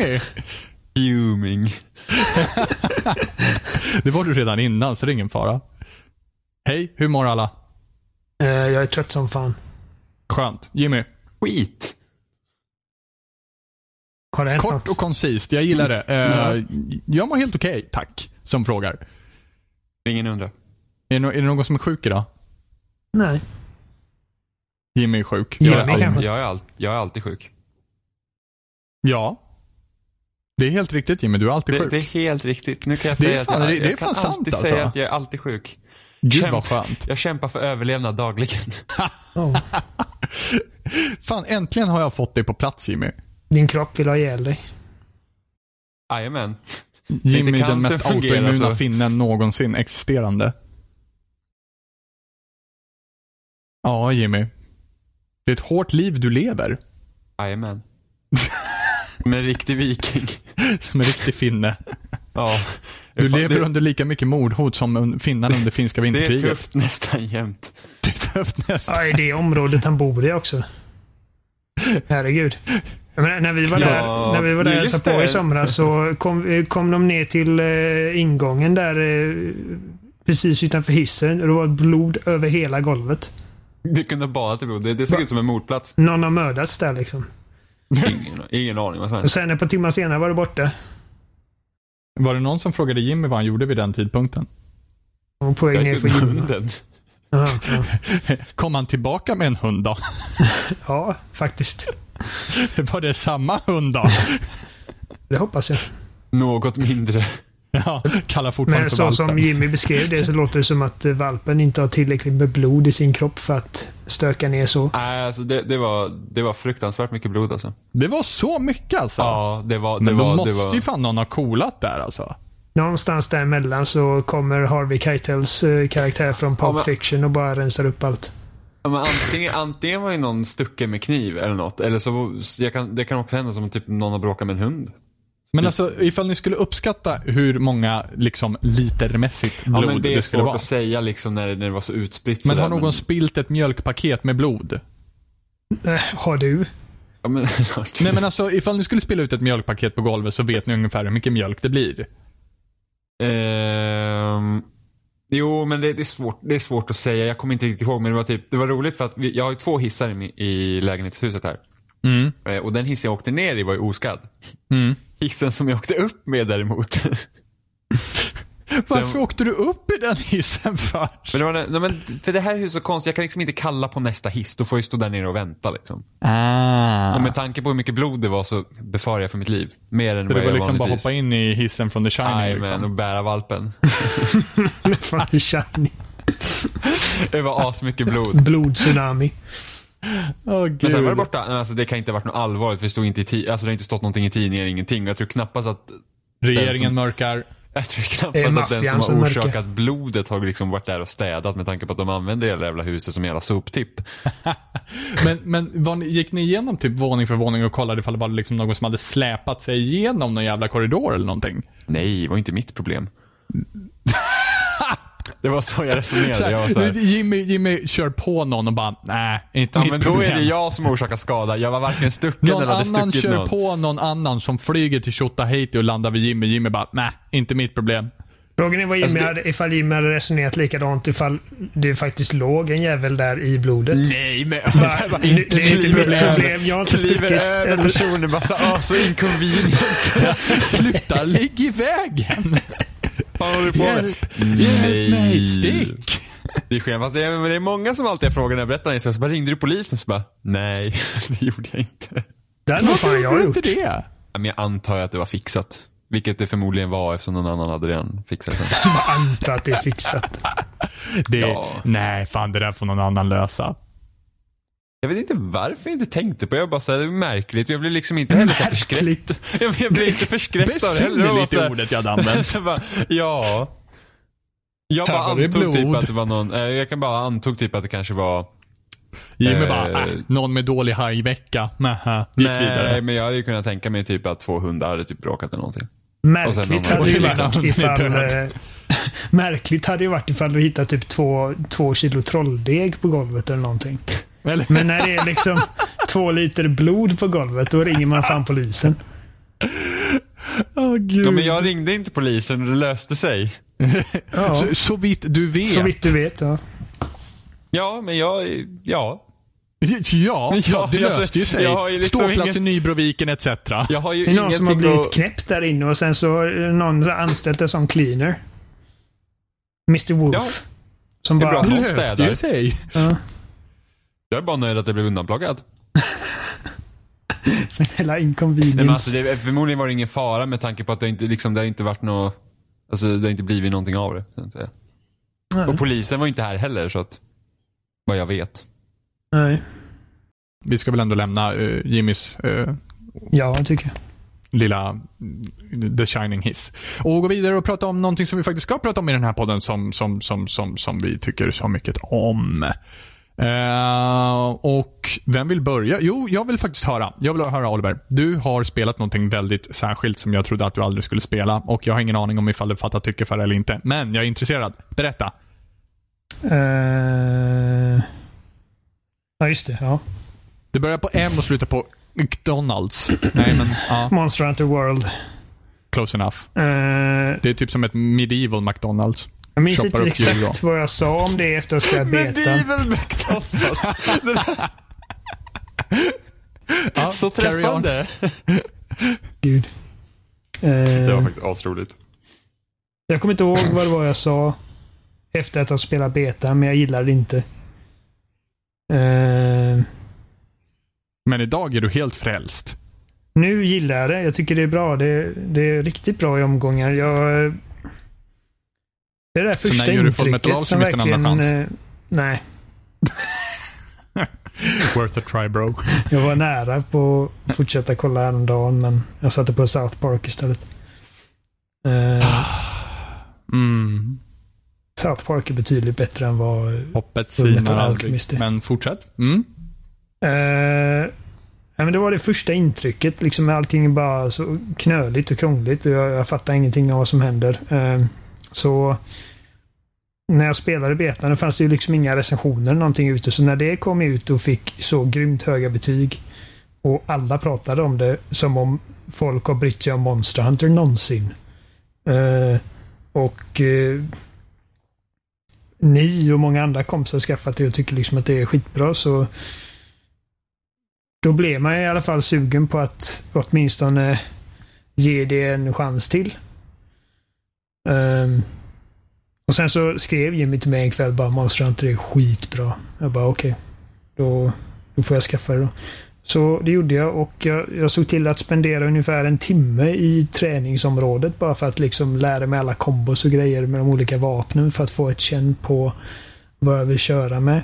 Jimmy. Fuming. det var du redan innan så det är ingen fara. Hej, hur mår alla? Uh, jag är trött som fan. Skönt. Jimmy? Skit. Har det hänt Kort något? och koncist, jag gillar det. Uh, jag mår helt okej, okay, tack. Som frågar. Ingen undrar. Är det, no är det någon som är sjuk idag? Nej. Jimmy är sjuk. Jimmy jag, är all, jag, är all, jag är alltid sjuk. Ja. Det är helt riktigt Jimmy, du är alltid Det, sjuk. det är helt riktigt. Nu kan jag Det är säga fan- att jag, det- det är jag kan sant, alltid alltså. säga att jag är alltid sjuk. Gud Kämp- vad skönt. Jag kämpar för överlevnad dagligen. Oh, Fan, äntligen har jag fått dig på plats Jimmy. din kropp vill ha ihjäl dig. Jajamän. Jimmy den mest autoimmuna så. finnen någonsin existerande. Ja, Jimmy. Det är ett hårt liv du lever. Jajamän. Med en riktig viking. Som en riktig finne. Ja. Du Fan, lever det, under lika mycket mordhot som finnarna under finska det är vinterkriget. tufft nästan jämt. Det är tufft nästan. Ja, i det området han bor i också. Herregud. Menar, när vi var Ja, där, när vi var där och på det. i somras så kom, kom de ner till eh, ingången där eh, precis utanför hissen och det var blod över hela golvet. Du kunde bada till blod. Det, det såg ut som en mordplats. Någon har mördats där liksom. Ingen, ingen aning vad som Och sen ett par timmar senare var det borta. Var det någon som frågade Jimmy vad han gjorde vid den tidpunkten? Och var på väg ner för hunden. Ja, ja. Kom han tillbaka med en hund då? ja, faktiskt. Var det samma hund då? Det hoppas jag. Något mindre. Ja, kallar fortfarande Men för så valpen. som Jimmy beskrev det så låter det som att eh, valpen inte har tillräckligt med blod i sin kropp för att stöka ner så. Nej, alltså det, det, var, det var fruktansvärt mycket blod alltså. Det var så mycket alltså? Ja, det var... Det Men då var, måste det var... ju fan någon ha coolat där alltså. Någonstans däremellan så kommer Harvey Keitels eh, karaktär från Pulp Ja, men- Fiction och bara rensar upp allt. Ja, men antingen, antingen var ju någon stucken med kniv eller något. Eller så jag kan, det kan också hända som typ någon har bråkat med en hund. Men alltså ifall ni skulle uppskatta hur många liksom litermässigt Ja, blod men det är skulle svårt vara. att säga liksom när, det- när det var så utspritt Men sådär, har någon spilt ett mjölkpaket med blod? Eh, har du? Ja, men, Nej men alltså ifall ni skulle spilla ut ett mjölkpaket på golvet så vet ni ungefär hur mycket mjölk det blir. Ehm, jo, men det, det, är svårt, det är svårt att säga. Jag kommer inte riktigt ihåg, men det var, typ, det var roligt för att vi, jag har ju två hissar i, i lägenhetshuset här. Mm. Eh, och den hissen jag åkte ner i var ju oskadd. Mm. Hissen som jag åkte upp med däremot. Varför Den- åkte du upp i den hissen för? men det var, nej, men för det här är ju så konstigt, jag kan liksom inte kalla på nästa hiss. Då får jag stå där nere och vänta liksom. Ah. Och med tanke på hur mycket blod det var så befarar jag för mitt liv. Mer än Så vad det var jag liksom bara hoppa in i hissen från The Shining Jajamän, liksom. och bära valpen. Fan, hur shiny. Det var asmycket blod. Blodtsunami. Gud. Men sen var det borta. Alltså, det kan inte ha varit något allvarligt för det stod inte i ti- alltså, det har inte stått någonting i tidningen, ingenting. Jag tror knappast att Regeringen som- mörkar. jag tror knappast att den som som har orsakat blodet har liksom varit där och städat med tanke på att de använde hela jävla huset som jävla soptipp. Men, men var ni, gick ni igenom typ våning för våning och kollade ifall det var liksom någon som hade släpat sig igenom någon jävla korridor eller någonting? Nej, det var inte mitt problem. Det var så jag Så resonerade. Jag så här, här, Jimmy, Jimmy kör på någon och bara, nej, inte ja, mitt men då problem. är det jag som orsakar skada. Jag var varken stucken Någon eller hade annan stuckit kör någon. på någon annan som flyger till Tjotahejti och landar vid Jimmy. Jimmy bara, nej, inte mitt problem. Frågan är vad Jimmy Alltså, det- hade, ifall Jimmy hade resonerat likadant ifall det faktiskt låg en jävel där i blodet. Nej men... Va? Det är inte mitt problem. Jag har inte Kliver stuckit. över Eller- personen bara så, åh så inconvenient. Sluta, ligg i vägen! Vad håller du på med? Hjälp, hjälp mig, stick! Det är fast det är, men det är många som alltid har frågat när jag berättar det. Så bara ringde du polisen? Så bara, nej det gjorde jag inte. Det nog fan jag gjort. inte det? Men jag antar att det var fixat. Vilket det förmodligen var eftersom någon annan hade redan fixat det. Jag antar att det är fixat. det Ja. Nej, fan det där får någon annan lösa. Jag vet inte varför jag inte tänkte på det. Jag bara såhär, det är märkligt. Jag blev liksom inte heller så förskräckt. Jag jag blev inte förskräckt av det heller. Besynnerligt är ordet jag hade använt. Bara, ja. Jag bara antog typ att det var någon, eh, jag kan bara antog typ att det kanske var Jimmy Eh, bara, äh, någon med dålig hajvecka. Mähä. Gick Nej, vidare. men jag hade ju kunnat tänka mig typ att två hundar hade typ bråkat eller någonting. Sen Märkligt hade ju varit ifall, eh, Märkligt hade det varit ifall du hittat typ två, två kilo trolldeg på golvet eller någonting. Eller? Men när det är liksom två liter blod på golvet, då ringer man fan polisen. Åh gud. Ja, men jag ringde inte polisen och det löste sig. Ja, så, så vitt du vet. så vitt du vet. Ja. Ja, men jag, ja. Ja, Ja, det alltså, löste ju sig. jag har ju liksom Ståplats ingen- i Nybroviken etc. Jag har ju Det är någon som har blivit att... knäppt där inne och sen så har någon anställt en sån cleaner. Mr Wolf. Ja, som det är bara... bra. Det städar. ju sig. Ja, Jag är bara nöjd att det blev undanplockat. så hela Nej, inconvenience. men alltså, det, förmodligen var det ingen fara med tanke på att det inte, liksom, det har inte varit något... Alltså det har inte blivit någonting av det. Så att säga. Nej. Och polisen var inte här heller så att... Vad jag vet. Nej. Vi ska väl ändå lämna eh, Jimmys eh, Ja, jag tycker jag. lilla mm, The Shining Hiss. Och gå vidare och prata om någonting som vi faktiskt ska prata om i den här podden som, som, som, som, som vi tycker så mycket om. Eh, och vem vill börja? Jo, jag vill faktiskt höra. Jag vill höra Oliver. Du har spelat någonting väldigt särskilt som jag trodde att du aldrig skulle spela och jag har ingen aning om ifall du fattar tycke för det eller inte. Men jag är intresserad. Berätta. Eh, Ja, just det. Ja. Det börjar på M och slutar på McDonalds. Nej, men ja, Monster Hunter World. close enough. Eh, Det är typ som ett medieval McDonalds. Jag minns inte exakt vad jag sa om det efter att ha spelat betan. McDonalds. Ja, Så träffande. Gud. Det var Eh, faktiskt asroligt. jag kommer inte ihåg vad det var jag sa efter att ha spelat beta, men jag gillade det inte. Eh, Men idag är du helt frälst. Nu gillar jag det. Jag tycker det är bra. Det, det är riktigt bra i omgångar. Jag, det är det där Så första när gör du Full Metal intrycket som Alchemist en andra verkligen... chans? eh, nej, Worth a try bro. jag var nära på att fortsätta kolla häromdagen, men jag satte på South Park istället. Eh, Mm. South Park är betydligt bättre än vad... Hoppet sinar aldrig. Men fortsätt. Mm. Eh, ja, men det var det första intrycket. Liksom allting är bara så knöligt och krångligt och jag, jag fattar ingenting av vad som händer. Eh, så när jag spelade betan, fanns det ju liksom inga recensioner eller någonting ute. Så när det kom ut och fick så grymt höga betyg och alla pratade om det som om folk har brytt sig om Monster Hunter någonsin. Eh, och eh, ni och många andra kompisar skaffat det och tycker liksom att det är skitbra så då blev man i alla fall sugen på att åtminstone ge det en chans till. Um, och sen så skrev Jimmy till mig en kväll bara Monster Hunter är skitbra. Jag bara okej. Då, då får jag skaffa det då. Så det gjorde jag och jag, jag såg till att spendera ungefär en timme i träningsområdet bara för att liksom lära mig alla kombos och grejer med de olika vapnen för att få ett känn på vad jag vill köra med.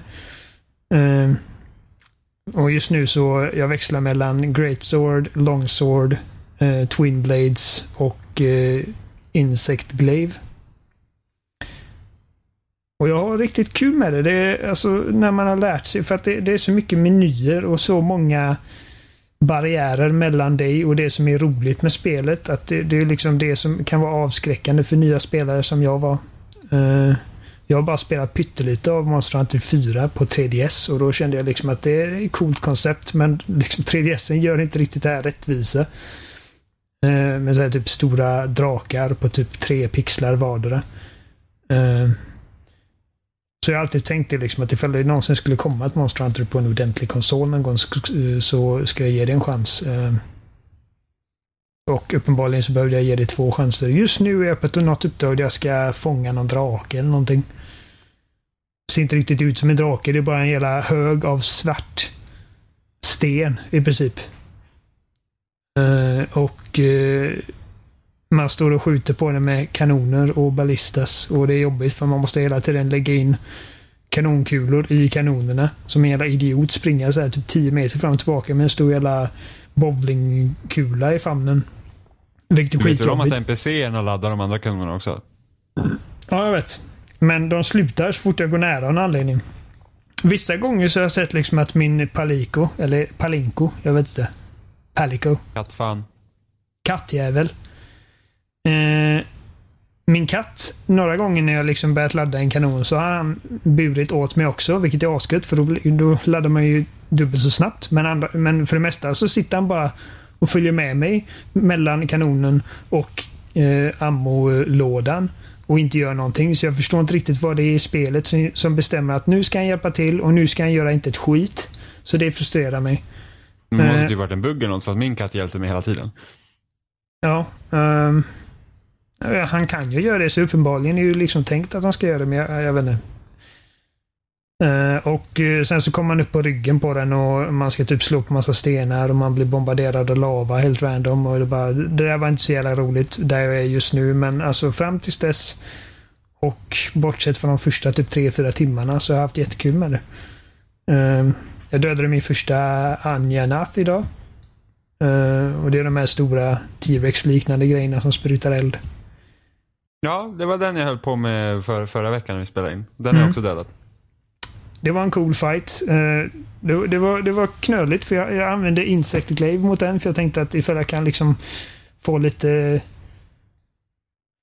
Um, och just nu så jag växlar mellan Great Sword, Long Sword, eh, Twin Blades och eh, Insect Glaive. Och jag har riktigt kul med det. det är, alltså, när man har lärt sig. För att det, det är så mycket menyer och så många barriärer mellan dig och det som är roligt med spelet. Att det, det är liksom det som kan vara avskräckande för nya spelare som jag var. Uh, jag har bara spelat pyttelite av Monster Hunter 4 på 3DS och då kände jag liksom att det är ett coolt koncept men liksom 3DSen gör inte riktigt det här rättvisa. Eh, med så här typ stora drakar på typ tre pixlar vardera. Eh, så jag har alltid tänkt det liksom att ifall det någonsin skulle komma ett Monster Hunter på en ordentlig konsol någon gång eh, så ska jag ge det en chans. Eh, och uppenbarligen så behövde jag ge det två chanser. Just nu är jag på något uppdrag där jag ska fånga någon drake eller någonting. Ser inte riktigt ut som en drake. Det är bara en hela hög av svart sten i princip. Eh, och eh, man står och skjuter på den med kanoner och ballistas och det är jobbigt för man måste hela tiden lägga in kanonkulor i kanonerna. Som en jävla idiot springa så här typ 10 meter fram och tillbaka med en stor jävla bowlingkula i famnen. Vilket är Vet du om att skitjobbigt. NPCerna laddar de andra kanonerna också? Ja, jag vet. Men de slutar så fort jag går nära av en anledning. Vissa gånger så har jag sett liksom att min Palico, eller Palinko, jag vet inte. Palico. Kattfan. kattjävel. Eh, min katt, några gånger när jag liksom börjat ladda en kanon så har han burit åt mig också, vilket är asgött för då, då laddar man ju dubbelt så snabbt. Men, andra, men för det mesta så sitter han bara och följer med mig mellan kanonen och eh, ammolådan och inte gör någonting. Så jag förstår inte riktigt vad det är i spelet som, som bestämmer att nu ska han hjälpa till och nu ska han göra inte ett skit. Så det frustrerar mig. Det måste Eh. ju varit en bugg eller något för att min katt hjälpte mig hela tiden. Ja. ehm, han kan ju göra det, så uppenbarligen är ju liksom tänkt att han ska göra det, men jag, jag vet inte. Eh, och eh, sen så kommer man upp på ryggen på den och man ska typ slå på massa stenar och man blir bombarderad av lava helt random. Och det, bara, det där var inte så jävla roligt där jag är just nu, men alltså fram tills dess och bortsett från de första typ 3-4 timmarna så har jag haft jättekul med det. Eh, jag dödade min första Anja-nath idag. Eh, och det är de här stora T-Rex-liknande grejerna som sprutar eld. Ja, det var den jag höll på med för, förra veckan när vi spelade in. Den har jag Mm. också dödat. Det var en cool fight. Eh, det, det, var, det var knöligt för jag, jag använde Insect Glaive mot den för jag tänkte att ifall jag kan liksom få lite...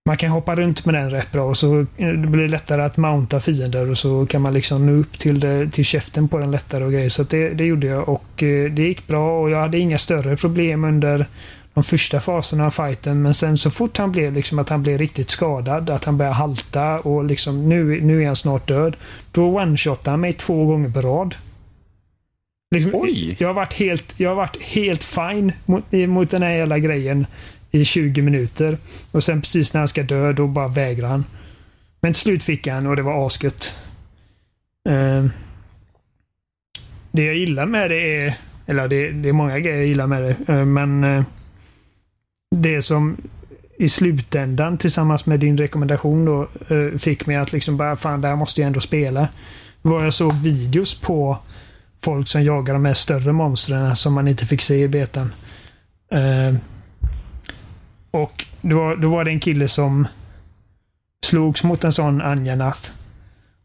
Man kan hoppa runt med den rätt bra och så eh, det blir lättare att mounta fiender och så kan man liksom nå upp till, det, till käften på den lättare och grejer. Så det, det gjorde jag och eh, det gick bra och jag hade inga större problem under de första faserna av fighten. Men sen så fort han blev liksom att han blev riktigt skadad, att han började halta och liksom nu, nu är han snart död. Då one-shotade han mig två gånger på rad. Liksom, Oj! Jag har varit helt, jag har varit helt fine mot, mot den här jävla grejen i 20 minuter. Och sen precis när han ska dö, då bara vägrar han. Men till slut fick han och det var asgött. Eh, det jag gillar med det är, eller det, det är många grejer jag gillar med det, eh, men eh, det som i slutändan tillsammans med din rekommendation då eh, fick mig att liksom bara, fan det här måste jag ändå spela. Var jag såg videos på folk som jagar de här större monstren som man inte fick se i betan. Ehm. Och då, var- då var det en kille som slogs mot en sån Anjanath.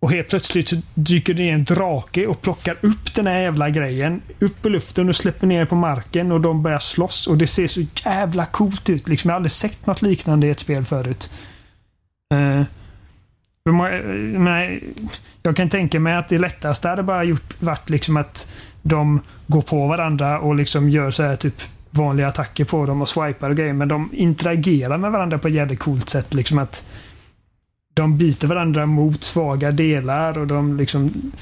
Och helt plötsligt dyker det ner en drake och plockar upp den här jävla grejen. Upp i luften och släpper ner på marken och de börjar slåss. Och det ser så jävla coolt ut. Liksom, jag har aldrig sett något liknande i ett spel förut. Eh, uh, men eh, jag kan tänka mig att det lättaste hade bara gjort, varit liksom att de går på varandra och liksom gör så här typ vanliga attacker på dem och swipar och grejer. Men de interagerar med varandra på ett jävligt coolt sätt. Liksom att de biter varandra mot svaga delar och de liksom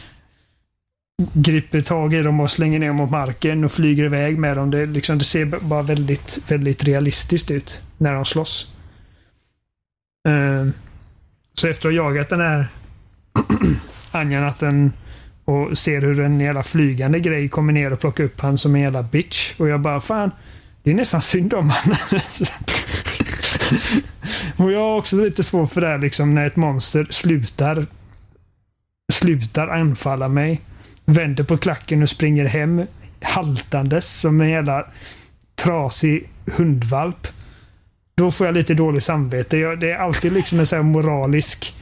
griper tag i dem och slänger ner dem mot marken och flyger iväg med dem. Det, liksom, det ser bara väldigt, väldigt realistiskt ut när de slåss. Uh, så efter att ha jagat den här Anjanatten och ser hur en jävla flygande grej kommer ner och plockar upp han som en jävla bitch. Och jag bara, fan, det är nästan synd om han. och jag har också lite svårt för det här liksom när ett monster slutar slutar anfalla mig, vänder på klacken och springer hem haltandes som en jävla trasig hundvalp. Då får jag lite dåligt samvete. Jag, det är alltid liksom en sån här moralisk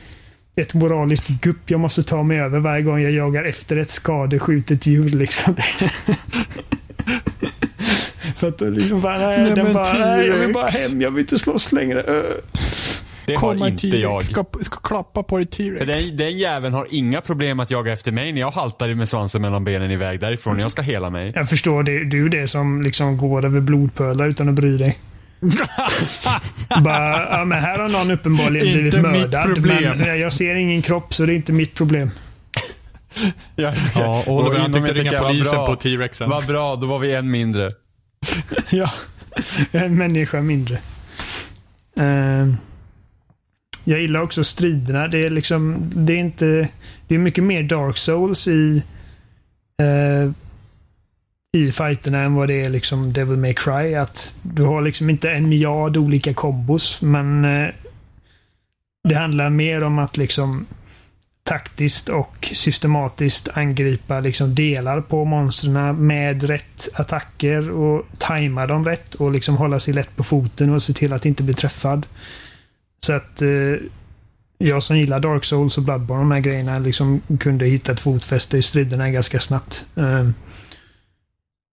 ett moraliskt gupp jag måste ta mig över varje gång jag jagar efter ett skadeskjutet djur. Liksom. För att liksom bara, nej, Nej, den men bara, nej, jag vill bara hem, jag vill inte slåss längre. Det har inte jag. Ska, ska klappa på dig T-Rex. Den, den jäveln har inga problem att jaga efter mig när jag haltar med svansen mellan benen iväg därifrån när jag ska hela mig. Jag förstår, det, du är det som liksom går över blodpölar utan att bry dig. bara, ja, men här har någon uppenbarligen Inte blivit mördad. problem. Men jag ser ingen kropp så det är inte mitt problem. Ja, Ja, och Oliver han inom tyckte ett ringa polisen bra. på T-Rexen. Vad bra, då var vi en mindre. ja, en människa mindre. Eh, jag gillar också striderna. Det är liksom, det är inte, det är mycket mer Dark Souls i eh, i fighterna än vad det är liksom Devil May Cry. Att du har liksom inte en miljard olika kombos, men eh, det handlar mer om att liksom taktiskt och systematiskt angripa liksom delar på monstren med rätt attacker och tajma dem rätt och liksom hålla sig lätt på foten och se till att inte bli träffad. Så att eh, jag som gillar Dark Souls och Bloodborne, de här grejerna, liksom kunde hitta ett fotfäste i striderna ganska snabbt. Eh,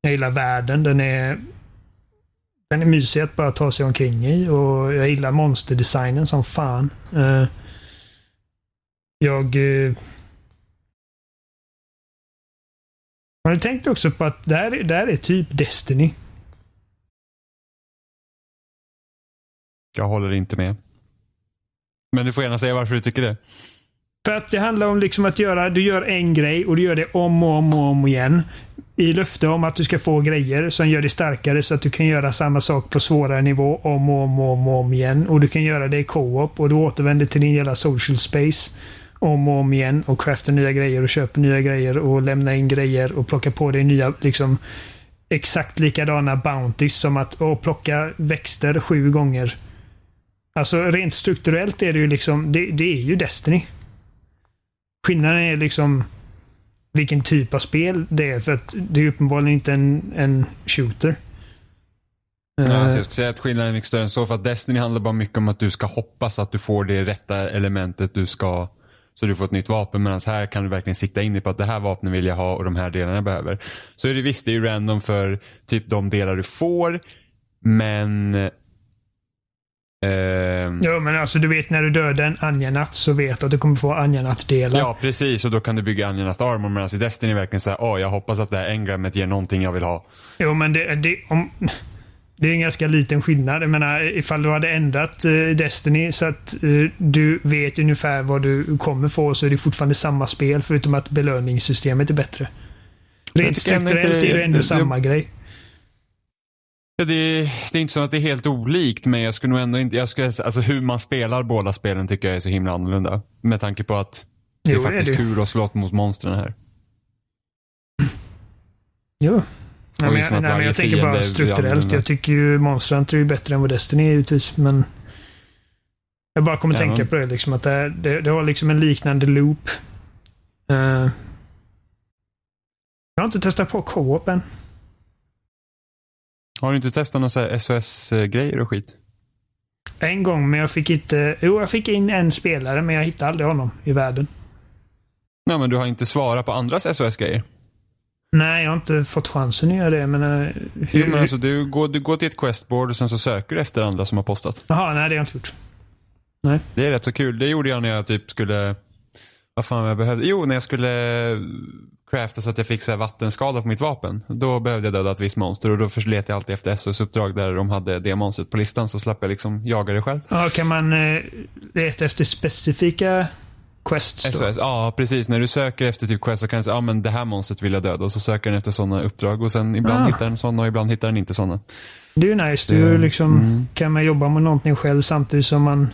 jag gillar världen. Den är Den är mysig att bara ta sig omkring i och jag gillar monsterdesignen som fan. Uh, jag... Uh, har ni tänkt också på att det här, det här är typ Destiny? Jag håller inte med. Men du får gärna säga varför du tycker det. För att det handlar om liksom att göra, du gör en grej och du gör det om och om och om igen. I löfte om att du ska få grejer som gör dig starkare så att du kan göra samma sak på svårare nivå om och om och om, och om igen. Och du kan göra det i co-op och du återvänder till din jävla social space om och om igen och craftar nya grejer och köper nya grejer och lämnar in grejer och plockar på dig nya liksom exakt likadana bounties som att plocka växter sju gånger. Alltså rent strukturellt är det ju liksom, det, det är ju Destiny. Skillnaden är liksom vilken typ av spel det är. För att det är uppenbarligen inte en, en shooter. Ja, alltså jag skulle säga att skillnaden är mycket större än så. För att Destiny handlar bara mycket om att du ska hoppas att du får det rätta elementet du ska så du får ett nytt vapen. Medan här kan du verkligen sikta in dig på att det här vapnet vill jag ha och de här delarna jag behöver. Så är det visst, det är ju random för typ de delar du får. Men Uh, ja, men alltså du vet när du dödar en Anjanath så vet du att du kommer få Anjanath-delar. Ja, precis. Och då kan du bygga Anjanath Armor. Medan i Destiny verkligen såhär, åh, oh, jag hoppas att det här engrammet ger någonting jag vill ha. Jo, men det, det, om, det är en ganska liten skillnad. Jag menar, ifall du hade ändrat uh, Destiny så att uh, du vet ungefär vad du kommer få så är det fortfarande samma spel förutom att belöningssystemet är bättre. Rent strukturellt är det ändå samma grej. Ja, det, det, är inte så att det är helt olikt men jag skulle nog ändå inte, jag skulle, alltså hur man spelar båda spelen tycker jag är så himla annorlunda. Med tanke på att det jo, är faktiskt är det. kul att slåss mot monstren här. Jo. Nej, men, liksom nej, men jag tänker bara strukturellt. Jag tycker ju Monster Hunter är bättre än vad Destiny är givetvis. Men jag bara kommer ja, tänka på det. Liksom, att det, det, det, har liksom en liknande loop. Uh, jag har inte testat på co-op än. Har du inte testat några SOS-grejer och skit? En gång, men jag fick inte... Jo, jag fick in en spelare, men jag hittade aldrig honom i världen. Nej, men du har inte svarat på andras SOS-grejer? Nej, jag har inte fått chansen att göra det, men... Uh, hur... Jo, men alltså du går, du går till ett questboard och sen så söker du efter andra som har postat. Jaha, nej det har jag inte gjort. Nej. Det är rätt så kul. Det gjorde jag när jag typ skulle... Vad fan jag behövde? Jo, när jag skulle crafta så att jag fick så vattenskada på mitt vapen. Då behövde jag döda ett visst monster och då letade jag alltid efter SOS-uppdrag där de hade det monstret på listan så slapp jag liksom jaga det själv. Ja, kan man eh, leta efter specifika quests då? SOS, ja precis. När du söker efter typ quest så kan du säga, ja men det här monstret vill jag döda och så söker den efter sådana uppdrag och sen ibland ah. hittar den sådana och ibland hittar den inte sådana. Det är ju nice. Du liksom, mm. kan man jobba med någonting själv samtidigt som man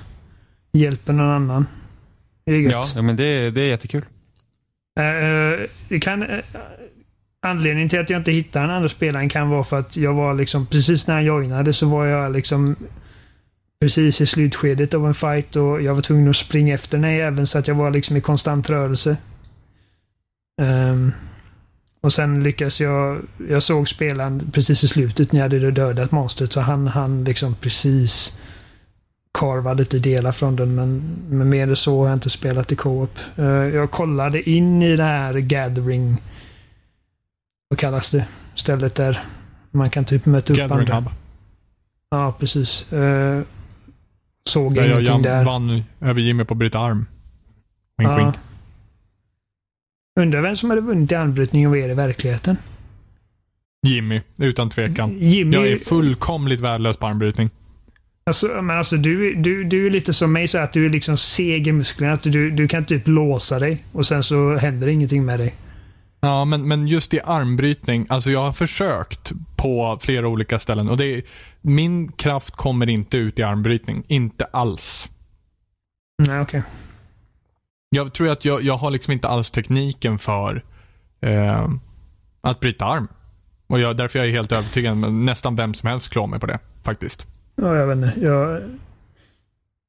hjälper någon annan. Det är ja, ja, men det, det är jättekul. Uh, det kan, uh, anledningen till att jag inte hittade den andra spelaren kan vara för att jag var liksom, precis när jag joinade så var jag liksom precis i slutskedet av en fight och jag var tvungen att springa efter den även så att jag var liksom i konstant rörelse. Um, och sen lyckades jag, jag såg spelaren precis i slutet när jag hade dödat monstret så han, han liksom precis karva lite delar från den men, men mer än så har jag inte spelat i co-op. Uh, jag kollade in i det här Gathering, vad kallas det, stället där man kan typ möta upp Gathering andra. Hub. Ja, precis. Uh, såg där ingenting jag där. vann över Jimmy på att bryta arm. Wink, ja. wink. Undrar vem som hade vunnit i armbrytning av er i verkligheten? Jimmy, utan tvekan. Jimmy... Jag är fullkomligt värdelös på armbrytning. Alltså, men alltså, du, du, du är lite som mig, så att du är liksom seg i musklerna. Att du, du kan typ låsa dig och sen så händer ingenting med dig. Ja, men, men just i armbrytning. Alltså jag har försökt på flera olika ställen och det är, min kraft kommer inte ut i armbrytning. Inte alls. Nej, okej. Okay. Jag tror att jag, jag har liksom inte alls tekniken för eh, att bryta arm. Och jag, därför jag är helt övertygad. Men nästan vem som helst klår mig på det, faktiskt. Ja, jag vet inte. Jag...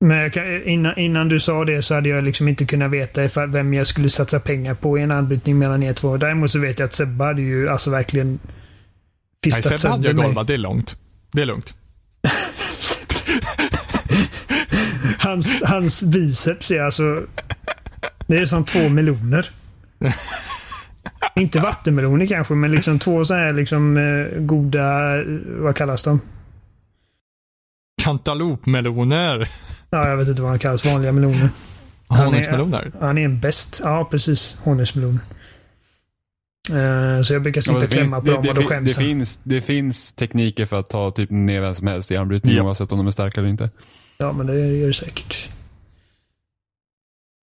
Men kan, innan, innan, du sa det så hade jag liksom inte kunnat veta vem jag skulle satsa pengar på i en anbrytning mellan er två. Däremot så vet jag att Sebbe hade ju alltså verkligen fistat sönder Sebbe hade jag golvat. Det är långt. Det är lugnt. hans, hans biceps är alltså... Det är som två meloner. inte vattenmeloner kanske, men liksom två så här liksom eh, goda... Vad kallas de? Kantalopmeloner. Ja, jag vet inte vad de kallas. Vanliga meloner. Han Honungsmeloner. Han är en bäst. Ja, precis. Honungsmelon. Eh, så jag brukar sitta Ja, och klämma på det, dem det, och då det, skäms det, finns, det finns tekniker för att ta typ ner vem som helst i armbrytning Ja. oavsett om de är starka eller inte. Ja, men det gör det säkert.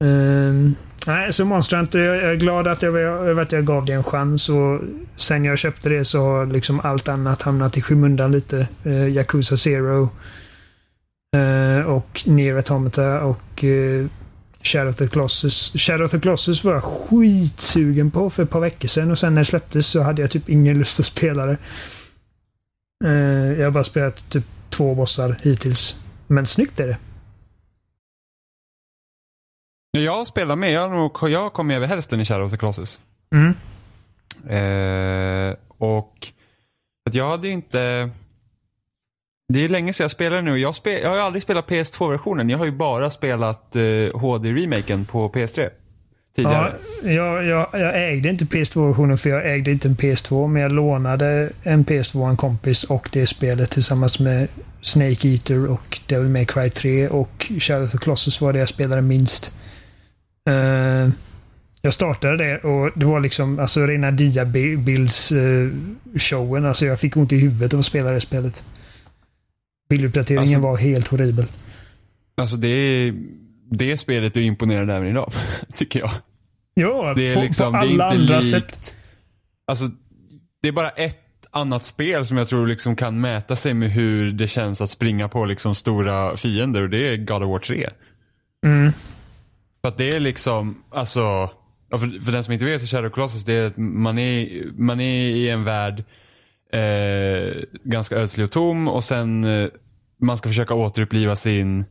Ehm, nej, så Monster Hunter, jag jag är glad att jag, över att jag gav det en chans och sen jag köpte det så har liksom allt annat hamnat i skymundan lite. Uh, Yakuza Zero eh, och Nier Automata och uh, Shadow of the Colossus. Shadow of the Colossus var jag skitsugen på för ett par veckor sedan och sen när det släpptes så hade jag typ ingen lust att spela det. Eh, jag har bara spelat typ två bossar hittills. Men snyggt är det. Jag spelar med, jag nog- jag kom över hälften i Shadow of the Colossus. Mm. Eh, och att jag hade inte... Det är länge sedan jag spelade nu. Jag, spel, jag har ju aldrig spelat PS2-versionen. Jag har ju bara spelat eh, HD-remaken på PS3. Ja, Tidigare. jag, jag, jag ägde inte PS2-versionen för jag ägde inte en PS2. Men jag lånade en PS2 av en kompis och det spelet tillsammans med Snake Eater och Devil May Cry 3 och Shadow of the Colossus var det jag spelade minst. Uh, jag startade det och det var liksom alltså rena diabilds-showen. Eh, alltså jag fick ont i huvudet av att spela det spelet. Bilduppdateringen Alltså- var helt horribel. Alltså det, är, det spelet är imponerande även idag. Tycker jag. Ja, Det är på, liksom, på det är alla inte andra likt- sätt. Alltså, det är bara ett annat spel som jag tror liksom kan mäta sig med hur det känns att springa på liksom stora fiender och det är God of War 3. Mm. För att det är liksom, alltså, för, för den som inte vet så Shadow Colossus, det är att man är, man är i en värld eh, ganska ödslig och tom och sen eh, man ska försöka återuppliva sin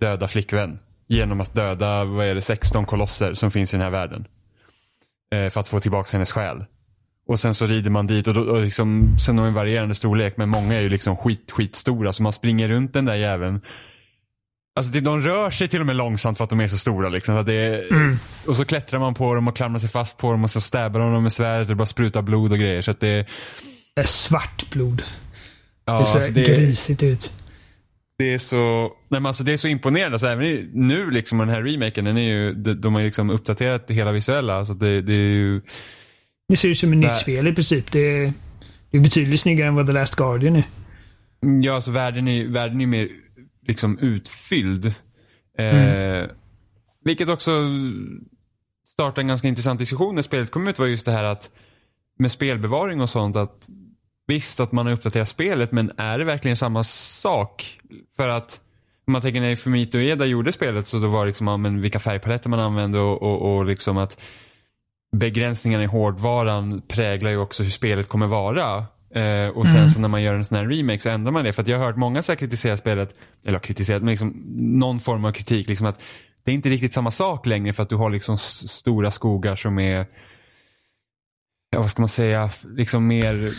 döda flickvän genom att döda, vad är det, 16 kolosser som finns i den här världen. Eh, för att få tillbaka hennes själ. Och sen så rider man dit och, då, och liksom, sen har en varierande storlek men många är ju liksom skit, skitstora så man springer runt den där jäveln. Alltså det, de rör sig till och med långsamt för att de är så stora liksom. Så det är, Och så klättrar man på dem och klamrar sig fast på dem och så stäbar de dem med svärdet och det bara sprutar blod och grejer. Så att det, Det är svart blod. ja, det ser alltså det, grisigt ut. det är så, nej men alltså det är så imponerande. Alltså även nu liksom den här remaken, den är ju, de, har ju liksom uppdaterat det hela visuella. Så det, det är ju, Det ser ut som ett nytt spel i princip. Det är, det är betydligt snyggare än vad The Last Guardian är. Ja, alltså världen är, världen är mer liksom utfylld. Eh, Mm. Vilket också startade en ganska intressant diskussion när spelet kom ut var just det här att med spelbevaring och sånt att visst att man har uppdaterat spelet men är det verkligen samma sak? För att om man tänker när Fumito Ueda gjorde spelet så då var det liksom men vilka färgpaletter man använde och, och, och liksom att begränsningarna i hårdvaran präglar ju också hur spelet kommer vara. Eh, och sen så när man gör en sån här remake så ändrar man det. För att jag har hört många så här kritisera spelet, eller kritiserat, men liksom någon form av kritik. Liksom att det är inte riktigt samma sak längre för att du har liksom stora skogar som är, ja, vad ska man säga, liksom mer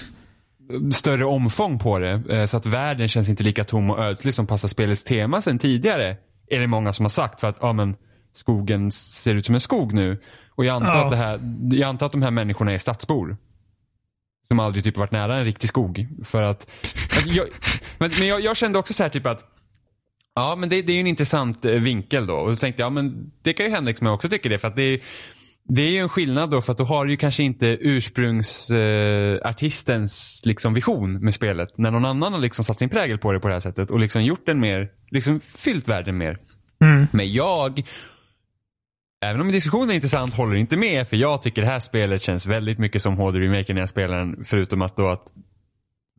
större omfång på det. Eh, så att världen känns inte lika tom och ödslig som passar spelets tema sen tidigare. Är det många som har sagt för att, ja men skogen ser ut som en skog nu. Och jag antar, Ja. att, det här, jag antar att de här människorna är stadsbor. Som aldrig typ varit nära en riktig skog. För att, att jag, men, men jag, jag kände också så här typ att Ja men det, det är ju en intressant eh, vinkel då. Och så tänkte jag, ja, men det kan ju hända som jag också tycker det. För att det, är- det är ju en skillnad då för att då har du ju kanske inte ursprungsartistens eh, liksom vision med spelet. När någon annan har liksom satt sin prägel på det på det här sättet och liksom gjort den mer, liksom fyllt världen mer. Mm. Men jag, även om diskussionen är intressant, håller inte med för jag tycker det här spelet känns väldigt mycket som HD-remaken när jag spelar den. Förutom att då att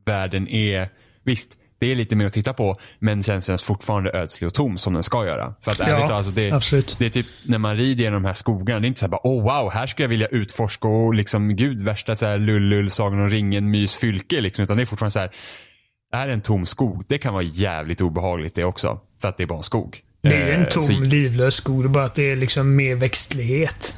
världen är, visst, det är lite mer att titta på men känns, känns fortfarande ödslig och tom som den ska göra. För att ärligt Ja, alltså det, absolut. det är typ när man rider genom de här skogarna, det är inte så här bara oh wow, här ska jag vilja utforska och liksom gud värsta så här lullull, Sagan om ringen, mys, fylke liksom. Utan det är fortfarande så här, det är en tom skog. Det kan vara jävligt obehagligt det också. För att det är bara en skog. Det är en Eh, tom, så- livlös skog. Det bara att det är liksom mer växtlighet.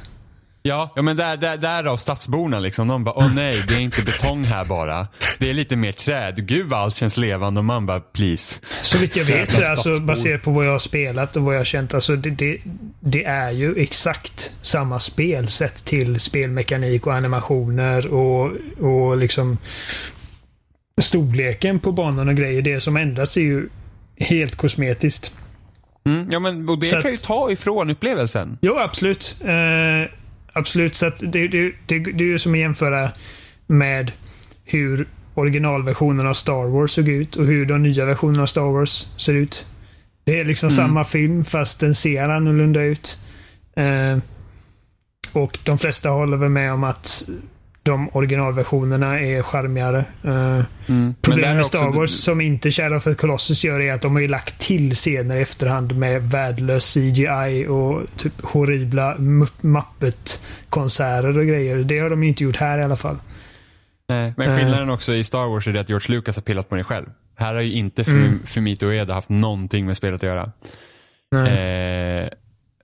Ja, ja men där, där, därav stadsborna liksom. De bara, åh nej, det är inte betong här bara. Det är lite mer träd. Gud vad allt känns levande och man bara, please. Så vitt jag vet, så alltså, baserat på vad jag har spelat och vad jag har känt, alltså det, det, det är ju exakt samma spel sett till spelmekanik och animationer och, och liksom storleken på banan och grejer. Det som ändras är ju helt kosmetiskt. Mm, ja, men och det Så kan ju ta ifrån upplevelsen. Jo, absolut. Eh, absolut. Så att det, det, det, det är ju som att jämföra med hur originalversionen av Star Wars såg ut och hur de nya versionerna av Star Wars ser ut. Det är liksom samma film fast den ser annorlunda ut. Eh, och de flesta håller väl med om att de originalversionerna är charmigare. Eh, Mm. Problemet med Star Wars som inte Shadow of the Colossus gör är att de har ju lagt till scener i efterhand med värdelös CGI och typ horribla Muppet-konserter och grejer. Det har de ju inte gjort här i alla fall. Nej, men Eh. skillnaden också i Star Wars är det att George Lucas har pillat på det själv. Här har ju inte Fum- Mm. Fumito Ueda haft någonting med spelet att göra. Eh,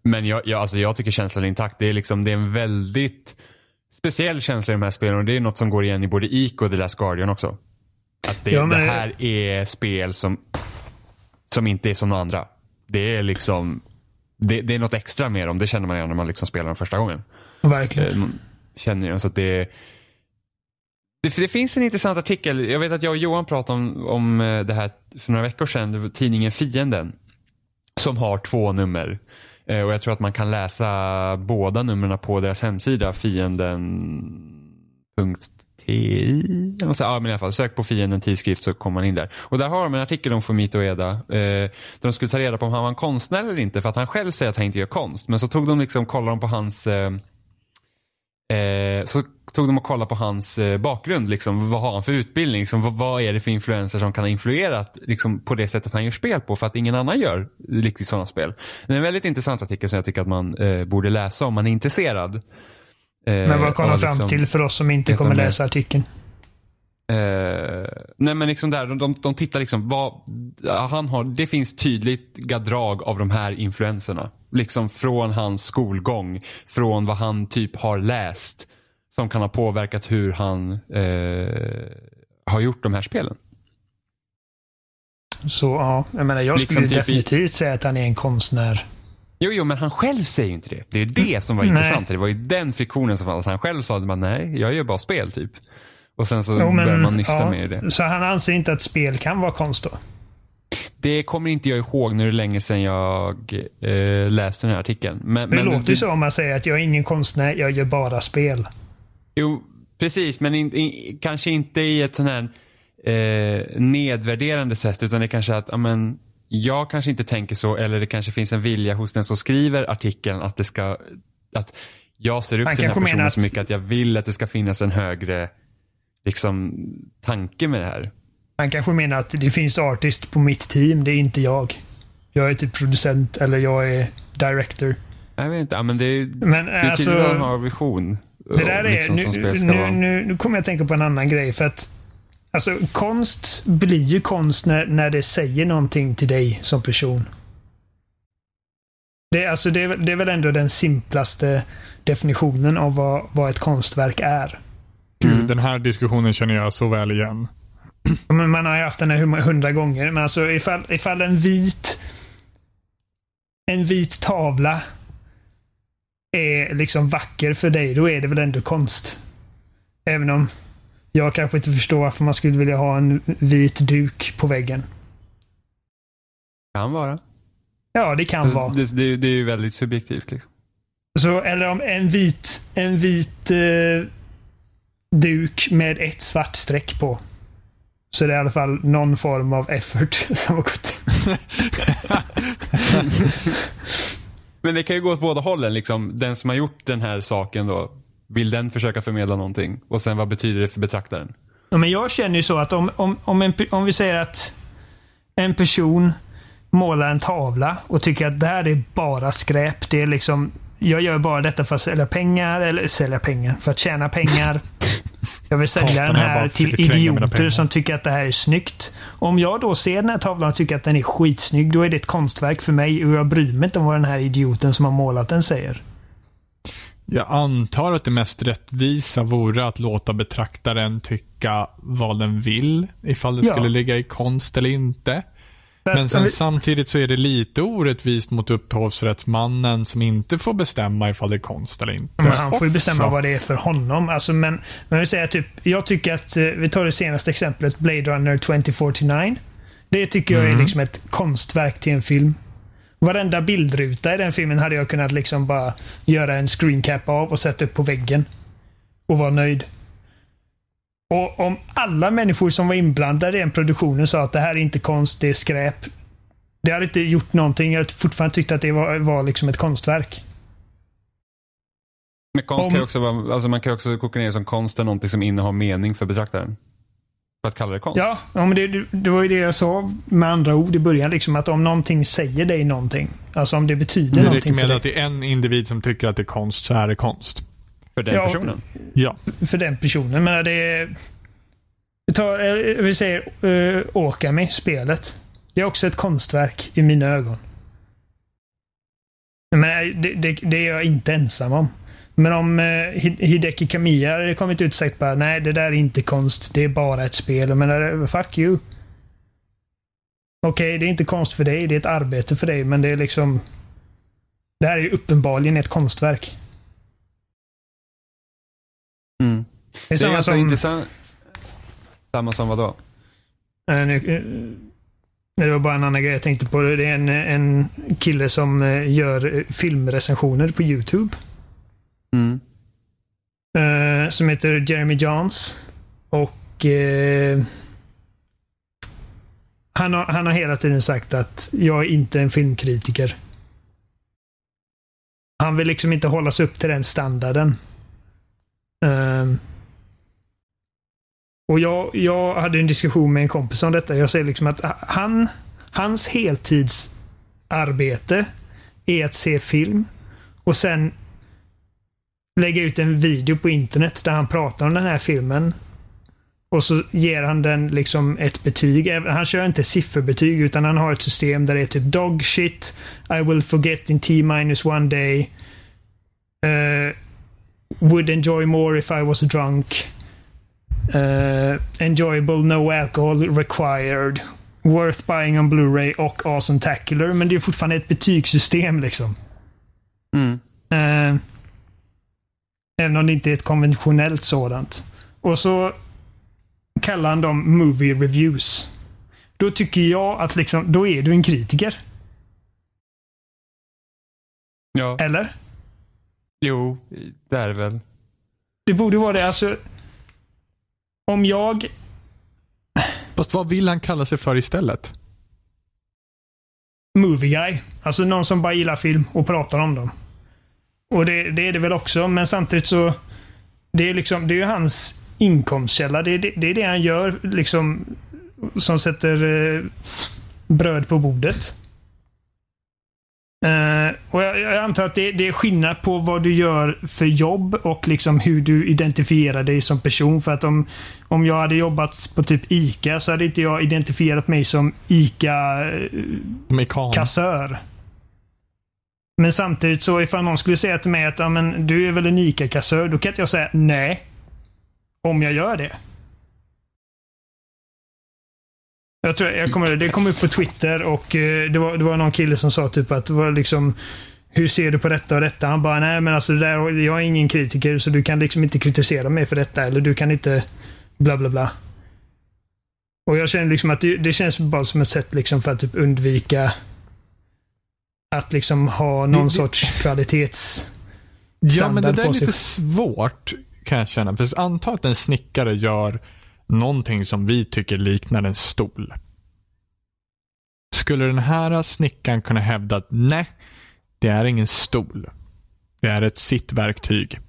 men jag, jag, alltså jag tycker känslan är intakt. Det är, liksom, det är en väldigt speciell känsla i de här spelen och det är något som går igen i både Ico och The Last Guardian också. Att det, Ja, men- det här är spel som, som inte är som några andra. Det är liksom det, det är något extra med dem. Det känner man igen när man liksom spelar dem första gången. Verkligen. Eh, man känner ju så att det, det Det finns en intressant artikel. Jag vet att jag och Johan pratade om, om eh, det här för några veckor sedan. Tidningen Fienden. Som har två nummer. Eh, och jag tror att man kan läsa båda numren på deras hemsida. Fienden.ti. Ja men i alla fall, sök på Fienden tidskrift så kommer man in där. Och där har de en artikel om Fumito Eda. Eh, där de skulle ta reda på om han var en konstnär eller inte. För att han själv säger att han inte gör konst. Men så tog de liksom, kollade de på hans eh, Eh, så tog de och kollade på hans eh, bakgrund. Liksom, vad har han för utbildning? Liksom, vad, vad är det för influenser som kan ha influerat liksom, på det sättet han gör spel på? För att ingen annan gör riktigt sådana spel. Det är en väldigt intressant artikel som jag tycker att man eh, borde läsa om man är intresserad. Eh, Men vad kom de fram liksom- till för oss som inte kommer mer. läsa artikeln? Eh, nej men liksom där, de, de, de tittar liksom, vad, han har, det finns tydliga drag av de här influenserna. Liksom från hans skolgång, från vad han typ har läst. Som kan ha påverkat hur han eh, har gjort de här spelen. Så ja, jag menar jag Liksom skulle typ i- definitivt säga att han är en konstnär. Jo, jo, men han själv säger ju inte det. Det är det som var Nej. intressant. Det var ju den friktionen som fanns. Han själv sa att nej, jag gör bara spel typ. Och sen så Jo, men, börjar man nysta ja, med det. Så han anser inte att spel kan vara konst då? Det kommer inte jag ihåg när det är länge sedan jag eh, läste den här artikeln. Men, Det men låter ju så om man säger att jag är ingen konstnär, jag gör bara spel. Jo, precis. Men in, in, kanske inte i ett sån här eh, nedvärderande sätt. Utan det är kanske att, ja, men, jag kanske inte tänker så. Eller det kanske finns en vilja hos den som skriver artikeln att det ska, att jag ser upp till den här personen att- så mycket att jag vill att det ska finnas en högre liksom, tanke med det här. Han kanske menar att det finns artist på mitt team, det är inte jag. Jag är typ producent eller jag är director. Jag vet inte, men det är, Men det är alltså, tydligt att han har vision. det där är, liksom, som nu, nu, nu, nu kommer jag att tänka på en annan grej. För att alltså, konst blir ju konst när, när det säger någonting till dig som person. Det, är- alltså, det, är, väl- det är väl ändå den simplaste definitionen av vad, vad ett konstverk är. Gud, Mm. den här diskussionen känner jag så väl igen. Men man har ju haft den här hundra gånger. Men alltså ifall, ifall en vit en vit tavla är liksom vacker för dig, då är det väl ändå konst. Även om jag kanske inte förstår varför man skulle vilja ha en vit duk på väggen. Kan vara. Ja, det kan Alltså, vara. det, det, det är ju väldigt subjektivt. Liksom. Så, eller om en vit, en vit eh, duk med ett svart streck på. Så det är i alla fall någon form av effort som har gått Men det kan ju gå åt båda hållen. Liksom. Den som har gjort den här saken då, vill den försöka förmedla någonting? Och sen vad betyder det för betraktaren? Ja, men jag känner ju så att om, om, om, en, om vi säger att en person målar en tavla och tycker att det här är bara skräp. Det är liksom, jag gör bara detta för att sälja pengar, eller sälja pengar, för att tjäna pengar. Jag vill sälja Hatar den här till mina idioter som tycker att det här är snyggt. Om jag då ser den här tavlan och tycker att den är skitsnygg, då är det ett konstverk för mig och jag bryr mig inte om vad den här idioten som har målat den säger. Jag antar att det mest rättvisa vore att låta betraktaren tycka vad den vill. Ifall det Ja. skulle ligga i konst eller inte. Men sen vi- samtidigt så är det lite orättvist mot upphovsrättsmannen som inte får bestämma ifall det är konst eller inte. Men han får ju bestämma också. vad det är för honom. Alltså, men, men vi säger typ, jag tycker att, eh, vi tar det senaste exemplet, Blade Runner 2049. Det tycker jag är Mm. liksom ett konstverk till en film. Varenda bildruta i den filmen hade jag kunnat liksom bara göra en screen cap av och sätta upp på väggen. Och vara nöjd. Och om alla människor som var inblandade i den produktionen sa att det här är inte konst, det är skräp. Det hade inte gjort någonting. Jag hade fortfarande tyckt att det var, var liksom ett konstverk. Men konst Om- kan ju också vara, alltså man kan ju också koka ner som konst är någonting som innehar mening för betraktaren. För att kalla det konst. Ja, ja men det, det var ju det jag sa med andra ord i början. Liksom, att om någonting säger dig någonting. Alltså om det betyder Det räcker någonting för med dig. att det är en individ som tycker att det är konst, så är det konst. För den Ja. personen. Ja. för den personen. Men det är... Vi tar, eh, vi säger uh, Okami, spelet. Det är också ett konstverk i mina ögon. Men eh, det, det, det är jag inte ensam om. Men om uh, Hideki Kamiya hade kommit ut och sagt bara nej, det där är inte konst, det är bara ett spel. Menar, fuck you. Okej, det är inte konst för dig, det är ett arbete för dig, men det är liksom... Det här är ju uppenbarligen ett konstverk. Mm. Det är Det är samma som... intressant. Samma som vad då? Eh, nu, eh, Det var bara en annan grej jag tänkte på. Det är en, en kille som eh, gör filmrecensioner på YouTube. Mm. Som heter Jeremy Johns. Och han, har, han har hela tiden sagt att jag är inte en filmkritiker. Han vill liksom inte hållas upp till den standarden. Ehm, och jag, jag hade en diskussion med en kompis om detta. Jag säger liksom att han, hans heltidsarbete är att se film och sen lägga ut en video på internet där han pratar om den här filmen. Och så ger han den liksom ett betyg. Han kör inte sifferbetyg utan han har ett system där det är typ dog shit, I will forget in T minus one day. Uh, would enjoy more if I was drunk. Eh, enjoyable, no alcohol required. Worth buying on Blu-ray och awesome tacular. Men det är fortfarande ett betygssystem liksom. Mm. Eh, även om det inte är ett konventionellt sådant. Och så kallar han dem movie reviews. Då tycker jag att liksom, då är du en kritiker. Ja. Eller? Jo, det är det väl. Det borde vara det. Alltså, om jag Fast vad vill han kalla sig för istället? movie guy. Alltså någon som bara gillar film och pratar om dem. Och det, det är det väl också, men samtidigt så... Det är liksom, det är ju hans inkomstkälla. Det är det, det är det han gör liksom som sätter eh, bröd på bordet. Eh, och jag, jag antar att det, det är skillnad på vad du gör för jobb och liksom hur du identifierar dig som person. För att om, om jag hade jobbat på typ ICA så hade inte jag identifierat mig som ICA eh. Men samtidigt så ifall någon skulle säga till mig att ja, men, du är väl en ICA-kassör, då kan inte jag säga nej. Om jag gör det. Jag tror, jag kommer, det kom upp på Twitter och eh, det, var, det var någon kille som sa typ att det var liksom hur ser du på detta och detta? Han bara, nej men alltså där, jag är ingen kritiker så du kan liksom inte kritisera mig för detta eller du kan inte bla bla bla. Och jag känner liksom att det, det känns bara som ett sätt liksom för att typ undvika att liksom ha någon Det- sorts kvalitets... Ja, men det där är lite svårt kan jag känna. För anta att en snickare gör någonting som vi tycker liknar en stol. Skulle den här snickaren kunna hävda att nej, det är ingen stol. Det är ett sittverktyg.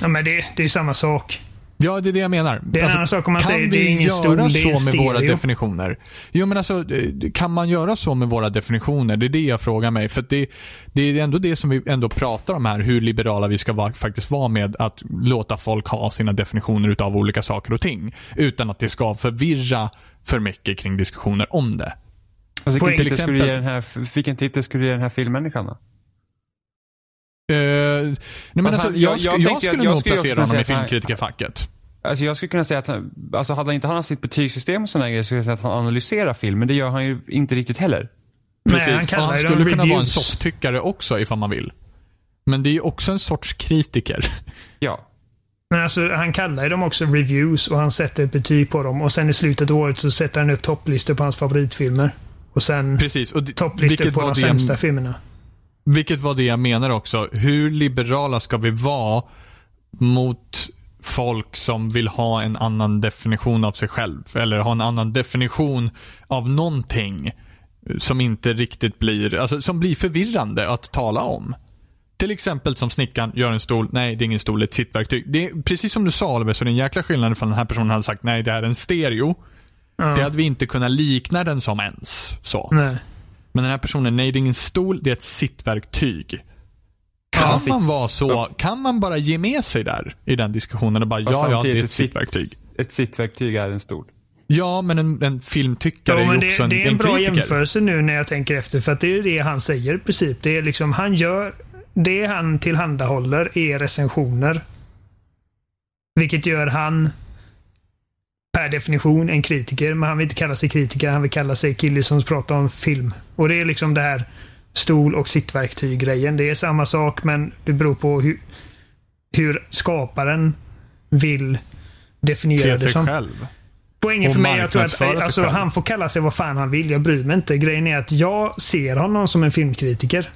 Ja, men det, det är samma sak. Ja, det är det jag menar. Det är en annan sak om man kan säger vi det är ingen göra stol, det är en så med våra stereo. definitioner? Jo, men alltså, eh, kan man göra så med våra definitioner? Det är det jag frågar mig. För det, det är ändå det som vi ändå pratar om här, hur liberala vi ska vara, faktiskt vara med att låta folk ha sina definitioner utav olika saker och ting. Utan att det ska förvirra för mycket kring diskussioner om det. Alltså, vilken, Till titel skulle du ge exempel- den här, vilken titel skulle du ge den här filmmänniskan då? Uh, nej men alltså, fan, jag, jag- jag jag, skulle jag nog skulle placera honom i han- filmkritikerfacket. Alltså jag skulle kunna säga att han, alltså hade inte han sitt betygssystem och sådana grejer så skulle jag säga att han analyserar film, men det gör han ju inte riktigt heller. Nej, Precis. han och kallar han skulle kunna vara en reviews. softtyckare också ifall man vill. Men det är ju också en sorts kritiker. Ja. Men alltså, han kallar ju dem också reviews och han sätter ett betyg på dem. Och sen i slutet av året så sätter han upp topplistor på hans favoritfilmer. Och sen Precis. Och det- topplistor på de det- sämsta filmerna. Vilket var det jag menar också. Hur liberala ska vi vara mot folk som vill ha en annan definition av sig själv? Eller ha en annan definition av någonting som inte riktigt blir, alltså som blir förvirrande att tala om. Till exempel som snickaren gör en stol. Nej, det är ingen stol, det är ett sittverktyg. Det är precis som du sa Oliver, så det är en jäkla skillnad ifall den här personen hade sagt nej, det här är en stereo. Ja. Det hade vi inte kunnat likna den som ens. Så. Nej. Men den här personen, nej det är ingen stol, det är ett sittverktyg. Kan Ja. man vara så, kan man bara ge med sig där i den diskussionen och bara Fast ja, ja, det är ett sitt- sittverktyg. Ett sittverktyg är en stol. Ja, men en, en filmtyckare Jo, är ju det, också en, det är en, bra kritiker. jämförelse nu när jag tänker efter. För att det är ju det han säger i princip. Det är liksom, han gör... Det han tillhandahåller är recensioner. Vilket gör han per definition en kritiker. Men han vill inte kalla sig kritiker. Han vill kalla sig kille som pratar om film. Och det är liksom det här stol och sittverktyg-grejen. Det är samma sak men det beror på hur, hur skaparen vill definiera det som. själv. Poängen för mig är att, jag tror att alltså, han får kalla sig vad fan han vill. Jag bryr mig inte. Grejen är att jag ser honom som en filmkritiker.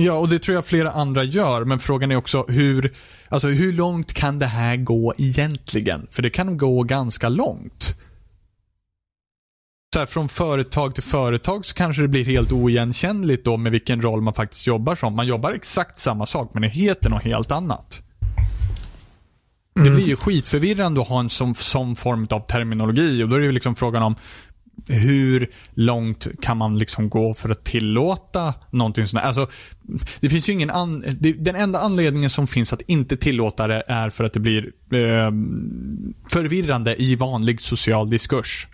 Ja, och det tror jag flera andra gör. Men frågan är också hur, alltså hur långt kan det här gå egentligen? För det kan gå ganska långt. Så här, från företag till företag så kanske det blir helt oigenkännligt då med vilken roll man faktiskt jobbar som. Man jobbar exakt samma sak, men det heter något helt annat. Det blir ju skitförvirrande att ha en sån, sån form av terminologi och då är det ju liksom frågan om hur långt kan man liksom gå för att tillåta någonting sånt här? Alltså, det finns ju ingen an, Den enda anledningen som finns att inte tillåta det är för att det blir eh, förvirrande i vanlig social diskurs.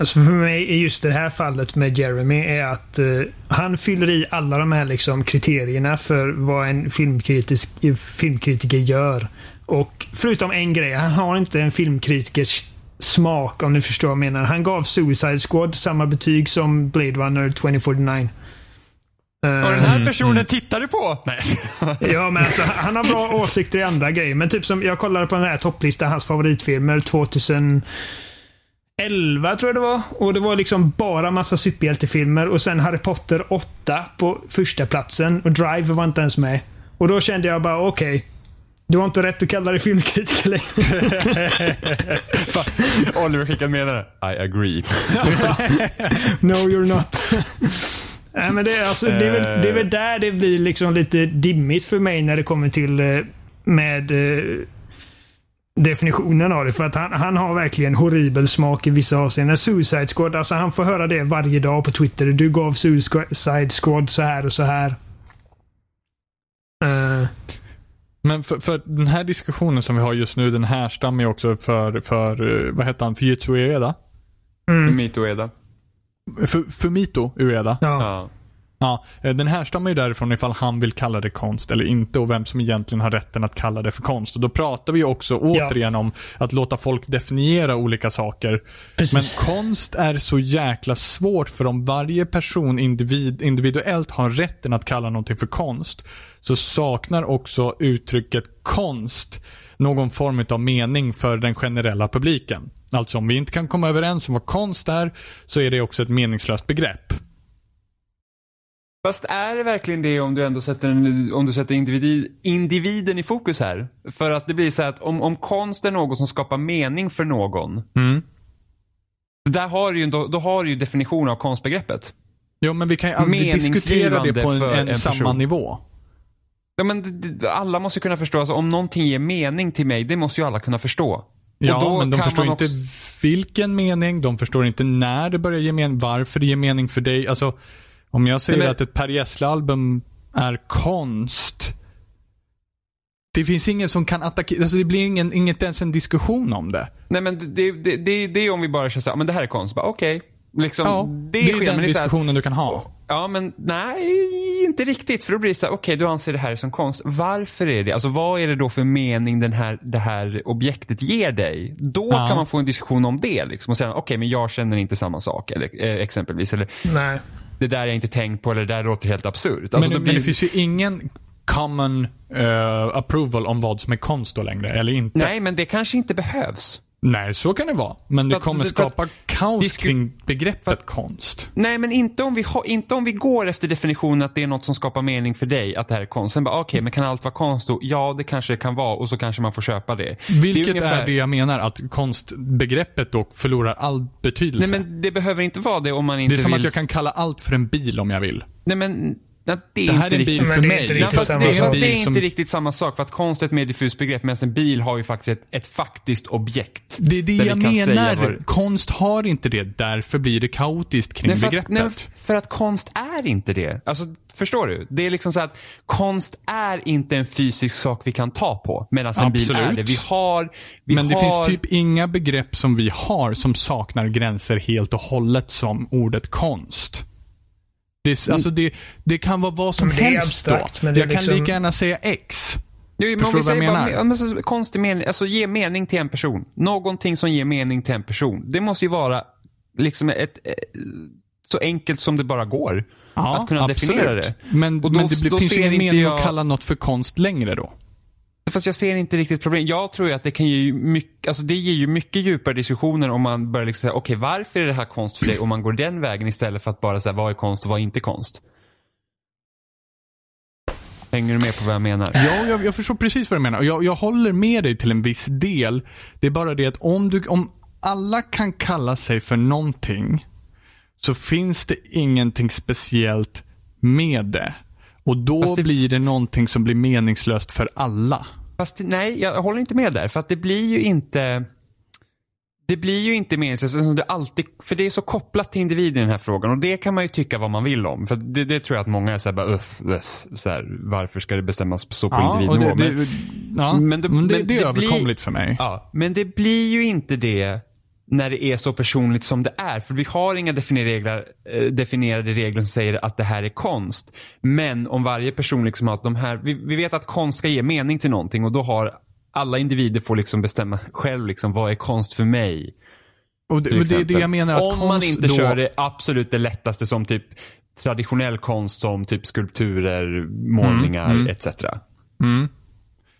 Alltså för mig i just det här fallet med Jeremy är att eh, han fyller i alla de här liksom kriterierna för vad en filmkritisk, eh, filmkritiker gör. Och förutom en grej, han har inte en filmkritikers smak om ni förstår vad jag menar. Han gav Suicide Squad samma betyg som Blade Runner 2049. Eh, Och den här personen tittar du på? Nej. Ja, men alltså, han har bra åsikter i andra grejer. Men typ som jag kollade på den här topplistan, hans favoritfilmer 2011 tror jag det var. Och det var liksom bara massa superhjältefilmer och sen Harry Potter 8 på första platsen och Drive var inte ens med. Och då kände jag bara okej. Du har inte rätt att kalla dig filmkritiker längre. Oliver skickade meddelande. I agree. No you're not. Nej, men det, är alltså, det, är väl, det är väl där det blir liksom lite dimmigt för mig när det kommer till eh, med eh, definitionen av det. För att han, han har verkligen horribel smak i vissa avseenden. Suicide Squad, alltså han får höra det varje dag på Twitter. Du gav Suicide Squad så här och så här. Eh, Men för, för den här diskussionen som vi har just nu, den härstammar ju också för, för eh, vad heter han, Fujitsu Ueda? mm, Mito Eda. För, Fumito Ueda. ja. Ja. Ja, eh, den här stammar ju därifrån ifall han vill kalla det konst eller inte och vem som egentligen har rätten att kalla det för konst. Och då pratar vi också återigen om att låta folk definiera olika saker. Precis. Men konst är så jäkla svårt för om varje person individ, individuellt har rätten att kalla någonting för konst så saknar också uttrycket konst någon form av mening för den generella publiken. Alltså om vi inte kan komma överens om vad konst är så är det också ett meningslöst begrepp. Fast är det verkligen det om du ändå sätter, en, om du sätter individ, individen i fokus här? För att det blir så att om, om konst är något som skapar mening för någon. Mm. Där har du ju, då, då har du ju definition av konstbegreppet. Jo, men vi kan ju aldrig diskutera det på en, en, en samma person. nivå. Ja, men alla måste ju kunna förstå, alltså, om någonting ger mening till mig, det måste ju alla kunna förstå. Ja, men de förstår man inte också- vilken mening, de förstår inte när det börjar ge mening, varför det ger mening för dig. Alltså, om jag säger Nej, men- att ett Per Gessle-album är konst. Det finns ingen som kan attackera, alltså det blir ingen, inget ens en diskussion om det. Nej men det, det, det, det är om vi bara kör så här, men det här är konst. Okej. Liksom, Ja, det det är är skillnad, den men det är så här- diskussionen du kan ha. Ja, men nej, inte riktigt. För då blir det så här, okej, du anser det här som konst. Varför är det? Alltså vad är det då för mening den här, det här objektet ger dig? Då Ja. kan man få en diskussion om det liksom. Och säga, okej, men jag känner inte samma sak. Eller eh, exempelvis. Eller Nej. Det där jag inte tänkt på. Eller det där låter helt absurt. Alltså, men, men blir, det finns ju ingen, common eh, approval om vad som är konst då längre, eller inte. Nej, men det kanske inte behövs. Nej, så kan det vara. Men det kommer skapa kaos kring begreppet konst. Nej, men inte om, vi inte om vi går efter definitionen att det är något som skapar mening för dig, att det här är konst. Sen bara, okej, men kan allt vara konst då? Ja, det kanske det kan vara och så kanske man får köpa det. Vilket det är, ungefär- det jag menar, att konstbegreppet då förlorar all betydelse. Nej, men det behöver inte vara det om man inte det är som vill... att jag kan kalla allt för en bil om jag vill. Nej, men det är Det här inte är en bil riktigt... För det är mig. inte Nej, fast samma det, fast det är inte som- riktigt samma sak för att konst är ett mer diffust begrepp medan en bil har ju faktiskt ett, ett faktiskt objekt. Det är det jag menar. vad- Konst har inte det. Därför blir det kaotiskt kring Nej, för, att, begreppet. nej, men för att konst är inte det. Alltså, förstår du? Det är liksom så att konst är inte en fysisk sak vi kan ta på. Medan en bil är det. Vi har... Vi Men det har, finns typ inga begrepp som vi har som saknar gränser helt och hållet som ordet konst. Det, är- alltså det, det kan vara vad som det helst abstrakt, då. men det är jag kan liksom- lika gärna säga X. Jo, men Förstår om vi du vad jag säger bara, ja, men så, konst i mening, alltså ge mening till en person. Någonting som ger mening till en person. Det måste ju vara liksom ett, eh, så enkelt som det bara går. att kunna definiera det. Men, då- men det blir, då finns ingen inte mening jag- att kalla något för konst längre då. Fast jag ser inte riktigt problem. Jag tror ju att det kan ge mycket, alltså det ger ju mycket djupare diskussioner om man börjar liksom säga, okej varför är det här konst för dig? Om man går den vägen istället för att bara säga vad är konst och vad är inte konst? Hänger du med på vad jag menar? Ja, jag, jag förstår precis vad du menar. Jag, jag håller med dig till en viss del. Det är bara det att om, du, om alla kan kalla sig för någonting så finns det ingenting speciellt med det. Och då det- blir det någonting som blir meningslöst för alla. Fast nej, jag håller inte med där. För att det blir ju inte det blir ju inte meningslöst, eftersom det alltid, för det är så kopplat till individen i den här frågan och det kan man ju tycka vad man vill om. För det, det tror jag att många är såhär bara uff, uff, så här, varför ska det bestämmas så på och individnivå? det, Men- det, ja, men men det, men det, men det är det blir- överkomligt för mig. Ja, men det blir ju inte det när det är så personligt som det är. För vi har inga definierade regler, eh, definierade regler som säger att det här är konst. Men om varje person liksom har de här, vi, vi vet att konst ska ge mening till någonting och då har alla individer får liksom bestämma själv liksom, vad är konst för mig? Och det, det det jag menar att Om man inte då, kör det absolut det lättaste som typ traditionell konst som typ skulpturer, målningar etc. Mm.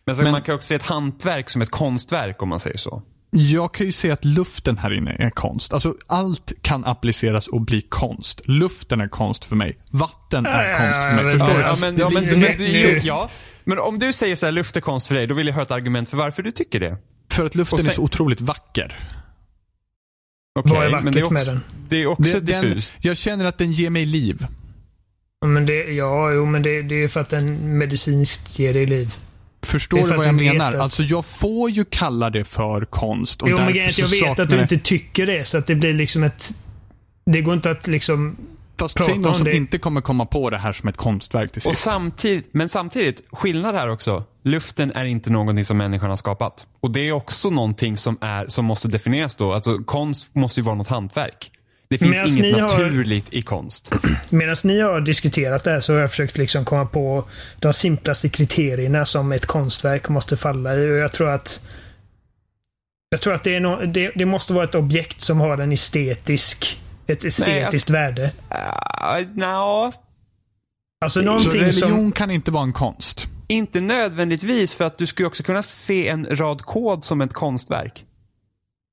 Men, Men- man kan också se ett hantverk som ett konstverk om man säger så. Jag kan ju säga att luften här inne är konst. Alltså allt kan appliceras och bli konst. Luften är konst för mig. Vatten är Ja, konst för mig. men- Förstår ja, du? Ja, Alltså, men, ja, men, men, du, ja. men om du säger så här, luft är konst för dig, då vill jag höra ett argument för varför du tycker det. För att luften sen- är så otroligt vacker. Okej, Vad är vackert men det är också, med den? Det är också Det, den, diffust. jag känner att den ger mig liv. Ja, Men det, ja, jo, men det, det är för att den medicinskt ger dig liv. Förstår du vad jag menar? att- Alltså jag får ju kalla det för konst. Och Jo, men jag vet att du inte tycker det, så att det blir liksom ett... Det går inte att liksom... Fast säg någon om som det. inte kommer komma på det här som ett konstverk till Och sist. samtidigt, men samtidigt, skillnad här också. Luften är inte någonting som människan har skapat. Och det är också någonting som, är, som måste definieras då. Alltså konst måste ju vara något hantverk. Det finns Medan inget ni har- naturligt i konst. Medan ni har diskuterat det här så har jag försökt liksom komma på de simplaste kriterierna som ett konstverk måste falla i. Och jag tror att jag tror att det, är no, det, det måste vara ett objekt som har en estetisk, ett estetiskt värde. Uh, Nja, Alltså Så någonting religion som... kan inte vara en konst. inte nödvändigtvis för att du skulle också kunna se en rad kod som ett konstverk.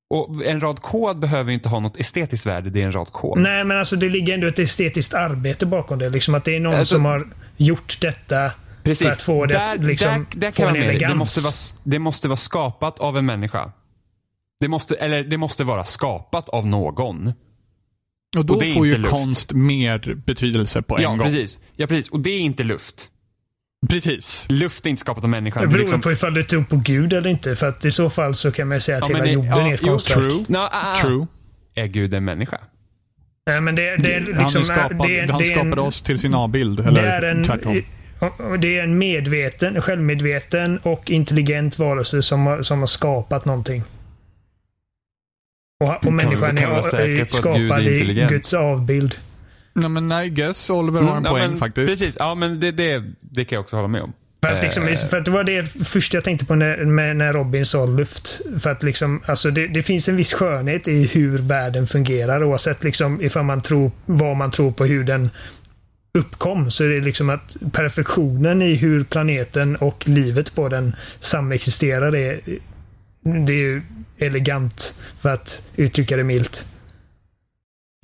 Och en rad kod behöver ju inte ha något estetiskt värde, det är en rad kod. Nej, men alltså det ligger ändå ett estetiskt arbete bakom det. Liksom att det är någon Alltså- som har gjort detta för att få det där, att liksom, där, där få kan en med. det. elegans. Det måste, vara, det måste vara skapat av en människa. Det måste, eller det måste vara skapat av någon. Och då Och får ju luft. konst mer betydelse på en Ja gång. precis. ja, precis. Och det är inte luft. Precis. Luft är inte skapat av människan. Det beror liksom, på ifall du tror på Gud eller inte. För att i så fall så kan man säga att Ja, hela det- jorden ja, är ett jo, konstverk. True. Nå, ah, ah. True. Är Gud en människa? Nej, men det, det är liksom... han skapad, det han det är en- skapade oss till sin avbild. Eller det är en, tvärtom. Det är en medveten, självmedveten och intelligent varelse som har, som har skapat någonting. Och, och människan är, är skapad i. Guds avbild. Nej men I guess Oliver har en Mm, ja, poäng men, faktiskt. Precis, ja men det, det, det kan jag också hålla med om. För att, liksom, Eh. för att det var det första jag tänkte på när, med, när Robin sa luft. För att liksom, alltså det, det finns en viss skönhet i hur världen fungerar oavsett liksom ifall man tror, vad man tror på hur den uppkom så är det liksom att perfektionen i hur planeten och livet på den samexisterar är, det är ju elegant för att uttrycka det milt.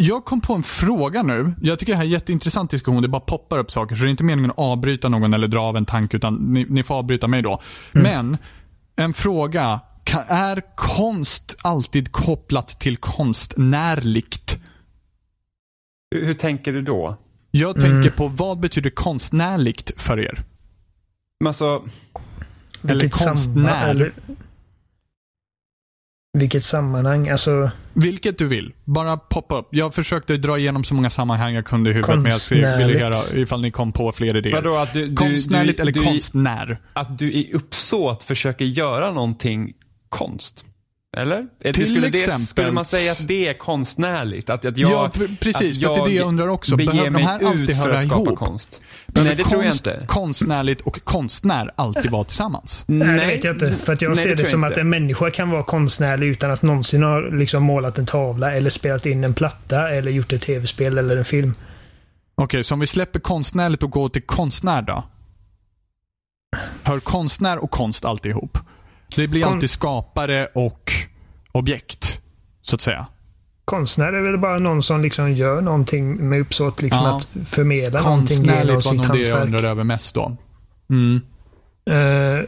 Jag kom på en fråga nu. Jag tycker det här är en jätteintressant diskussion. Det bara poppar upp saker. Så det är inte meningen att avbryta någon eller dra av en tanke. Utan ni, ni får avbryta mig då. Mm. Men, en fråga. Är konst alltid kopplat till konstnärligt? Hur, hur tänker du då? Jag Mm. tänker på vad betyder konstnärligt för er? Men alltså, Eller Vilket samma- konstnär. eller- vilket sammanhang? Alltså, Vilket du vill. Bara poppa upp. Jag försökte dra igenom så många sammanhang jag kunde i huvudet. Men jag ville höra ifall ni kom på fler idéer. vadå att du, du, Konstnärligt du, eller du, konstnär? Att du i uppsåt försöker göra någonting konst? Eller? Det, Till skulle, exempel- det, skulle man säga att det är konstnärligt? Att, att jag, Ja, pre- precis, att för att det är det jag undrar också. Behöver de här alltid ut för höra att skapa ihop? konst? Behöver Nej, det tror jag konst, inte. Konstnärligt och konstnär alltid vara tillsammans? nej, det vet jag inte. För att jag Nej, ser det, jag som inte. att en människa kan vara konstnärlig utan att någonsin ha liksom målat en tavla eller spelat in en platta eller gjort ett tv-spel eller en film. Okej, så om vi släpper konstnärligt och går till konstnär då? Hör konstnär och konst alltid ihop? Det blir Kon- alltid skapare och objekt, så att säga. Konstnär är väl bara någon som liksom gör någonting med uppsåt liksom Ja. att förmedla någonting genom Konstnärligt var sitt nog det jag hantverk. undrade över mest då. Mm. Eh,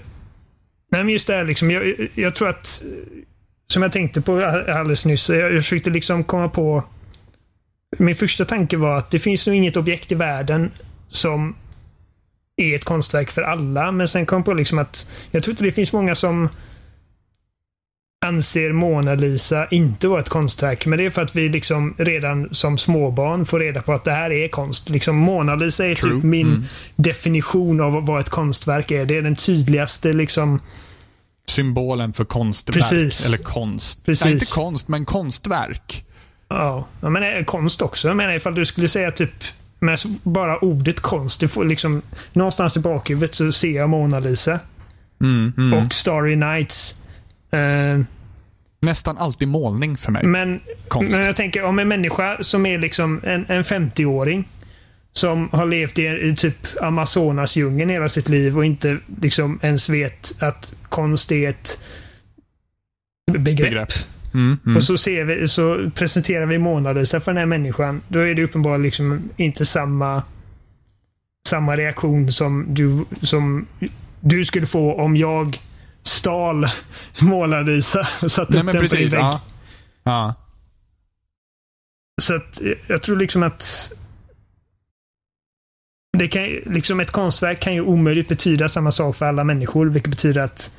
nej men just det här liksom. Jag, jag tror att, som jag tänkte på alldeles nyss, jag, jag försökte liksom komma på min första tanke var att det finns nog inget objekt i världen som är ett konstverk för alla. Men sen kom jag på liksom att jag tror inte det finns många som anser Mona Lisa inte vara ett konstverk. Men det är för att vi liksom redan som småbarn får reda på att det här är konst. Liksom Mona Lisa är True. typ min Mm. definition av vad ett konstverk är. Det är den tydligaste liksom Symbolen för konstverk. Precis. Eller konst. Precis. Nej, inte konst, men konstverk. Ja, men eh, konst också. Jag menar ifall du skulle säga typ så- bara ordet konst. Det får liksom, någonstans i bakhuvudet så ser jag Mona Lisa Mm, mm. och Starry Nights. Eh, Nästan alltid målning för mig. men, Konst. men jag tänker om en människa som är liksom en, en 50-åring som har levt i, i typ Amazonas-djungeln hela sitt liv och inte liksom ens vet att konst är ett begrepp. Begrepp. Mm, mm. Och så, ser vi, så presenterar vi Mona Lisa för den här människan. Då är det uppenbarligen liksom inte samma, samma reaktion som du, som du skulle få om jag stal Mona Lisa och satte Nej upp den på din precis. vägg. Ja. Ja. Så att jag tror liksom att det kan, liksom ett konstverk kan ju omöjligt betyda samma sak för alla människor, vilket betyder att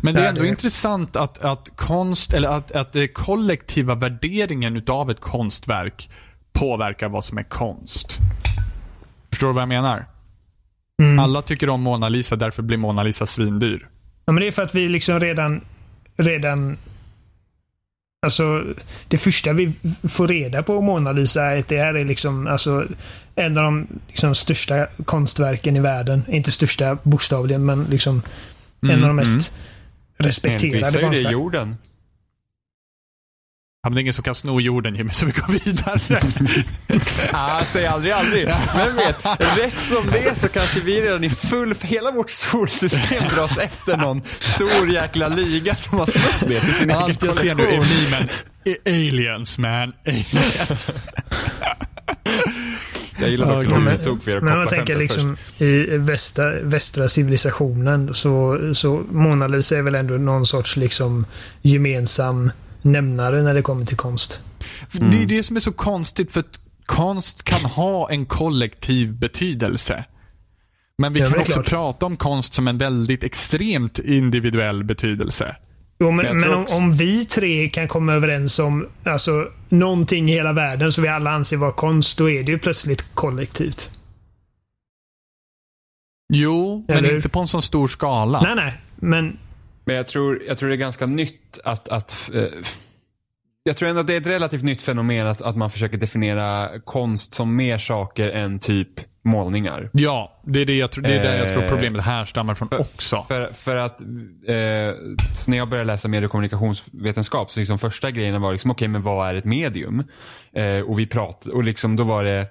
Men det är ändå det- intressant att, att konst, eller att, att det kollektiva värderingen utav ett konstverk påverkar vad som är konst. Förstår du vad jag menar? Mm, Alla tycker om Mona Lisa, därför blir Mona Lisa svindyr. Ja, men det är för att vi liksom redan, redan Alltså, det första vi får reda på om Mona Lisa är att det här är liksom, alltså, en av de liksom, största konstverken i världen. Inte största bokstavligen, men liksom en av de Mm, mest mm. Enligt respekterade vissa är det jorden. Ja, men det är ingen som kan sno jorden Jimmy, så vi går vidare. Ah, säg aldrig aldrig. Men vet, rätt som det är så kanske vi redan i full, hela vårt solsystem dras efter någon stor jäkla liga som har snott det till sin egen Allt jag ser nu är memen. "A- Aliens man, aliens. Jag gillar dock Ja, att men- du tog för era Men man tänker först. liksom i västra, västra civilisationen så, så Mona Lisa är väl ändå någon sorts liksom gemensam nämnare när det kommer till konst. Det är det som är så konstigt, för att konst kan ha en kollektiv betydelse. Men vi Ja, men kan också klart. prata om konst som en väldigt extremt individuell betydelse. Jo, men, men om, om vi tre kan komma överens om alltså, någonting i hela världen som vi alla anser vara konst, då är det ju plötsligt kollektivt. Jo, men Eller hur? inte på en så stor skala. Nej, nej. Men Men jag tror, jag tror det är ganska nytt att, att eh, jag tror ändå att det är ett relativt nytt fenomen att, att man försöker definiera konst som mer saker än typ målningar. Ja, det är det jag tror, det är där jag tror Eh, problemet härstammar från också. För, för att eh, när jag började läsa medie och kommunikationsvetenskap så liksom första grejen var liksom, okej men vad är ett medium? Eh, och vi pratade, och liksom då var det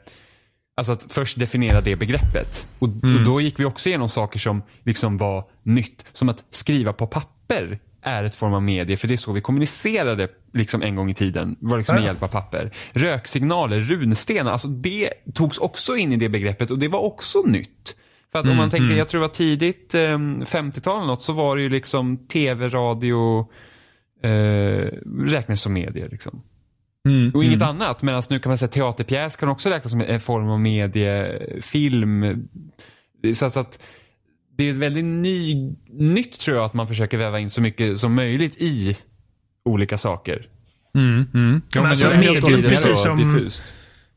Alltså att först definiera det begreppet. Och, och då gick vi också igenom saker som liksom var nytt. Som att skriva på papper är ett form av medie. För det är så vi kommunicerade liksom en gång i tiden. Var liksom med hjälp av papper. Röksignaler, runstenar. Alltså det togs också in i det begreppet och det var också nytt. För att om man tänker, jag tror det var tidigt eh, 50-tal eller något så var det ju liksom tv, radio eh, räknas som medier. Liksom. Mm, Och inget annat. Medan nu kan man säga teaterpjäs kan också räknas som en form av mediefilm. Så att, så att det är väldigt ny, nytt tror jag att man försöker väva in så mycket som möjligt i olika saker. Mm, mm. Ja, men alltså, jag är helt medium, och hållet precis som- diffust.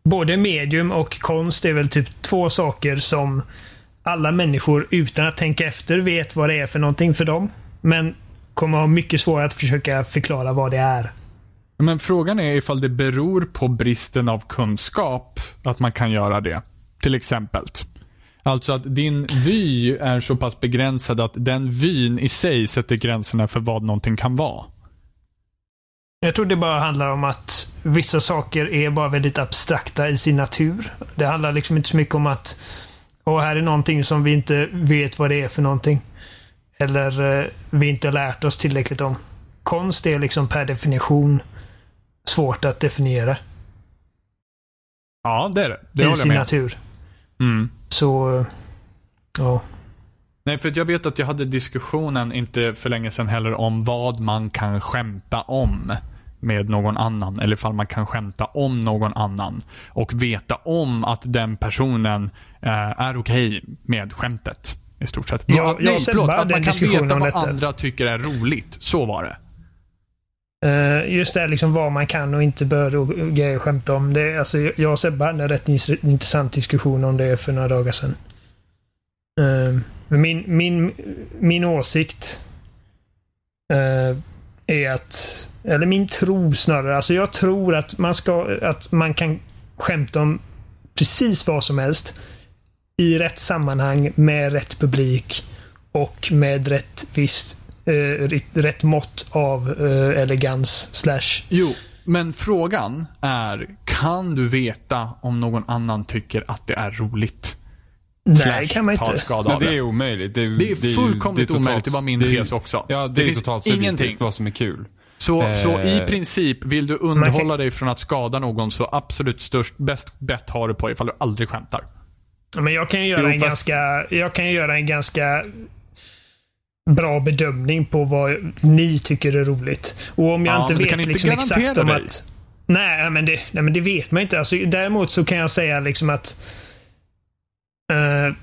Både medium och konst är väl typ två saker som alla människor utan att tänka efter vet vad det är för någonting för dem. Men kommer ha mycket svårare att försöka förklara vad det är. Men frågan är ifall det beror på bristen av kunskap att man kan göra det. Till exempel. Alltså att din vy är så pass begränsad att den vyn i sig sätter gränserna för vad någonting kan vara. Jag tror det bara handlar om att vissa saker är bara väldigt abstrakta i sin natur. Det handlar liksom inte så mycket om att och här är någonting som vi inte vet vad det är för någonting. Eller eh, vi inte lärt oss tillräckligt om. Konst är liksom per definition svårt att definiera Ja, det är det. Det i håller jag sin med. natur. Mm. Så, ja. Nej, för jag vet att jag hade diskussionen inte för länge sedan heller om vad man kan skämta om med någon annan. Eller ifall man kan skämta om någon annan. Och veta om att den personen eh, är okej med skämtet. I stort sett. Ja, Ja, jag nej, förlåt. Att man kan veta vad detta. andra tycker är roligt. Så var det. Eh, just det, liksom vad man kan och inte bör och grejer skämta om. Det, alltså, jag och Sebbe hade en rätt intressant diskussion om det för några dagar sedan. Ehm, min, min, min åsikt eh, är att, eller min tro snarare, alltså jag tror att man, ska, att man kan skämta om precis vad som helst i rätt sammanhang med rätt publik och med rätt visst eh, rätt, mått av eh, elegans slash Jo, men frågan är, kan du veta om någon annan tycker att det är roligt? Nej, Slash kan man inte. Men det det. är omöjligt. Det är, Det är fullkomligt totalt- omöjligt. Det var min det är- tes också. Ja, det, Det är totalt subjektivt ingenting. vad som är kul. Så, så i Eh, princip, vill du kan- underhålla dig från att skada någon så absolut störst, bäst bett har du på ifall du aldrig skämtar. Ja, Men jag kan ju göra Jo, en fast- ganska, jag kan ju göra en ganska bra bedömning på vad ni tycker är roligt. Och om jag Ja, inte vet kan inte liksom exakt om dig. att... Nej, men det, nej, men det vet man inte. Alltså, däremot så kan jag säga liksom att eh,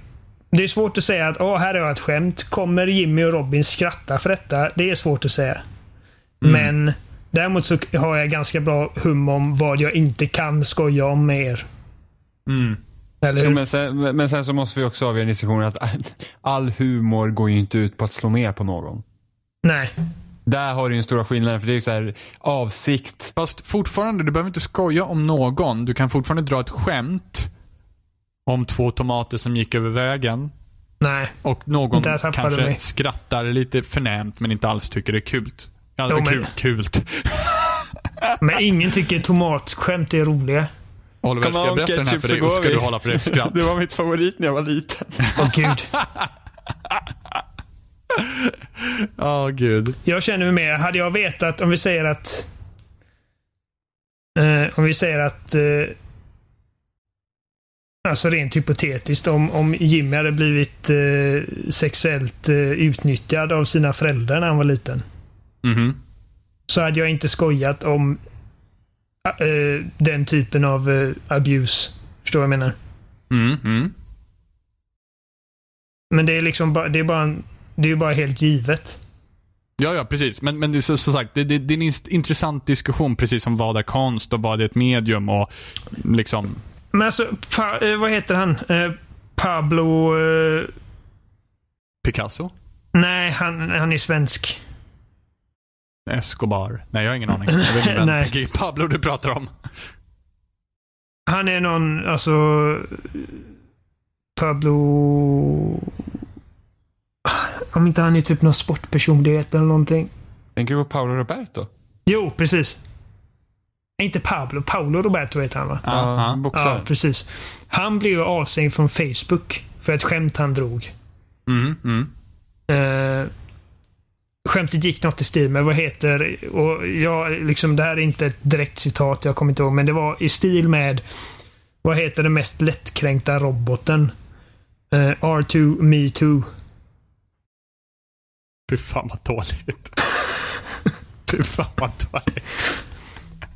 det är svårt att säga att Åh, här har jag ett skämt. Kommer Jimmy och Robin skratta för detta? Det är svårt att säga. Mm. Men däremot så har jag ganska bra hum om vad jag inte kan skoja om med er. Mm. Eller men, sen, men sen så måste vi också avgöra diskussionen att all humor går ju inte ut på att slå ner på någon. Nej. Där har du ju den stora skillnaden för det är ju så här avsikt. Fast fortfarande, du behöver inte skoja om någon. Du kan fortfarande dra ett skämt om två tomater som gick över vägen. Nej. Och någon kanske mig. skrattar lite förnämt men inte alls tycker det är kul. Ja, Jo, men- kul, kult. Men ingen tycker tomatskämt är roliga. Oliver, ska jag berätta den här för dig och ska du hålla för dig skratt? Det var mitt favorit när jag var liten. Åh gud. Ja, gud. Jag känner mig mer, hade jag vetat, om vi säger att... Eh, om vi säger att... Eh, alltså rent hypotetiskt, om, om Jimmy hade blivit eh, sexuellt eh, utnyttjad av sina föräldrar när han var liten. Mhm. Så hade jag inte skojat om eh, den typen av eh, abuse. Förstår vad jag menar? Mm, mm. Men det är liksom bara, det är bara, en, det är bara helt givet. Ja, ja, precis. Men, men det är så, som sagt, det, det, det är en intressant diskussion precis som vad är konst och vad är ett medium och liksom... Men alltså, pa, eh, vad heter han? Eh, Pablo... Eh, Picasso? nej, han, han är svensk. Escobar? Nej, jag har ingen aning. Jag vet inte vem Pablo du pratar om. Han är någon, alltså... Pablo... Om inte han är typ någon sportpersonlighet eller någonting. Tänker du på Paolo Roberto? Jo, precis. Inte Pablo. Paolo Roberto heter han va? Ja, Ja, boxare. precis. Han blev ju avstängd från Facebook för ett skämt han drog. Mm, mm. Uh, skämtet gick något i stil med vad heter, och jag, liksom, det här är inte ett direkt citat, jag kommer inte ihåg, men det var i stil med vad heter den mest lättkränkta roboten? Eh, R2 Me Too. Fy fan vad dåligt. Fy fan vad dåligt.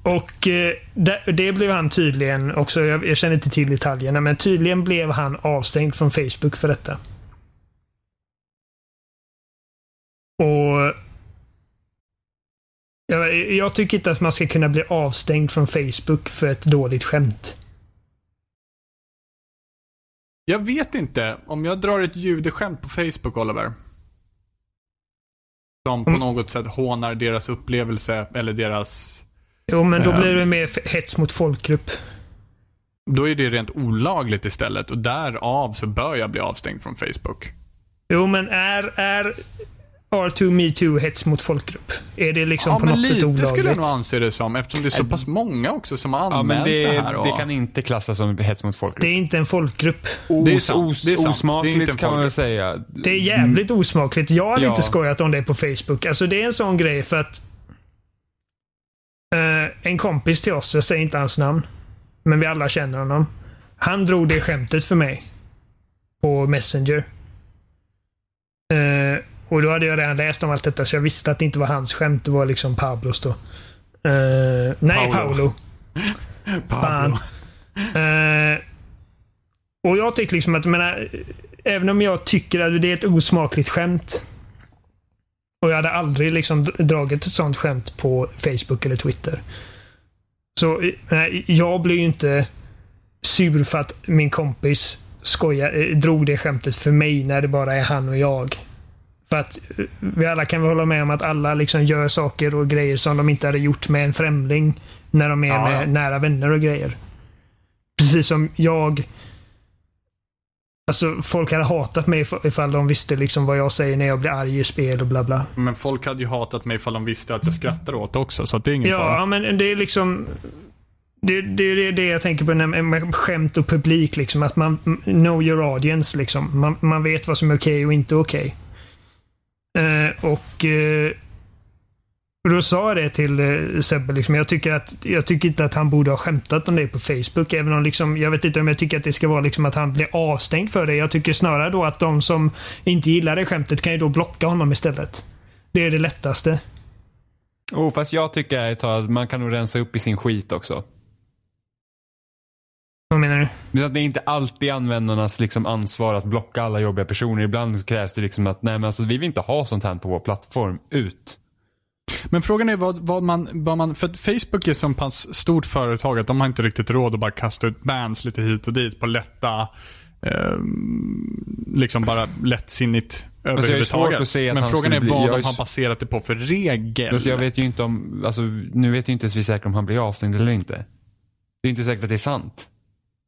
Och eh, det, det blev han tydligen också, jag, jag känner inte till detaljerna, men tydligen blev han avstängd från Facebook för detta. Och jag, jag tycker inte att man ska kunna bli avstängd från Facebook för ett dåligt skämt. Jag vet inte om jag drar ett judeskämt på Facebook, Oliver. Som på Mm. något sätt hånar deras upplevelse eller deras... Jo, men då Ja. blir det mer hets mot folkgrupp. Då är det rent olagligt istället och därav så bör jag bli avstängd från Facebook. Jo, men är, är R2 Me Too hets mot folkgrupp? Är det liksom Ja, på något sätt lite olagligt? skulle jag nog anse det som eftersom det är så pass många också som har Ja, anmält men det, det här. Och... det kan inte klassas som hets mot folkgrupp. Det är inte en folkgrupp. Os, det är sant, os, det är sant. Det är osmakligt kan man väl säga. Det är jävligt osmakligt. Jag har Ja. lite skojat om det på Facebook. Alltså det är en sån grej för att eh, en kompis till oss, jag säger inte hans namn, men vi alla känner honom. Han drog det skämtet för mig på Messenger. Eh, och då hade jag redan läst om allt detta så jag visste att det inte var hans skämt. Det var liksom Pablos då. Eh, nej, Paolo. Paolo. Fan. Eh, och jag tycker liksom att, menar, även om jag tycker att det är ett osmakligt skämt. Och jag hade aldrig liksom dragit ett sånt skämt på Facebook eller Twitter. Så eh, nej, jag blir ju inte sur för att min kompis skoja, eh, drog det skämtet för mig när det bara är han och jag. För att eh, vi alla kan väl hålla med om att alla liksom gör saker och grejer som de inte hade gjort med en främling när de är Ja, med ja. nära vänner och grejer. Precis som jag Alltså folk hade hatat mig if- ifall de visste liksom vad jag säger när jag blir arg i spel och bla bla. Men folk hade ju hatat mig ifall de visste att jag skrattar åt också, så att det är ingen Ja, fara. ja, men det är liksom det, det, det är det jag tänker på med skämt och publik. Liksom, att man know your audience. Liksom. Man, man vet vad som är okej och inte okej. Eh, och eh, och då sa jag det till eh, Sebbe. Liksom, jag, tycker att, jag tycker inte att han borde ha skämtat om det på Facebook. Även om liksom, jag vet inte om jag tycker att det ska vara liksom att han blir avstängd för det. Jag tycker snarare då att de som inte gillar det skämtet kan ju då blocka honom istället. Det är det lättaste. Oh, fast jag tycker att man kan nog rensa upp i sin skit också. Vad menar du? Det är att det är inte alltid användarnas liksom ansvar att blocka alla jobbiga personer. Ibland krävs det liksom att nej men alltså, vi vill inte ha sånt här på vår plattform. Ut. Men frågan är vad, vad, man, vad man... För att Facebook är så pass stort företag att de har inte riktigt råd att bara kasta ut bans lite hit och dit på lätta... Eh, liksom bara lättsinnigt jag överhuvudtaget. Men frågan är bli- vad jag de har baserat det på för regel. Alltså, jag vet ju inte om, alltså, nu vet ju inte ens vi säkert om han blir avstängd eller inte. Det är inte säkert att det är sant.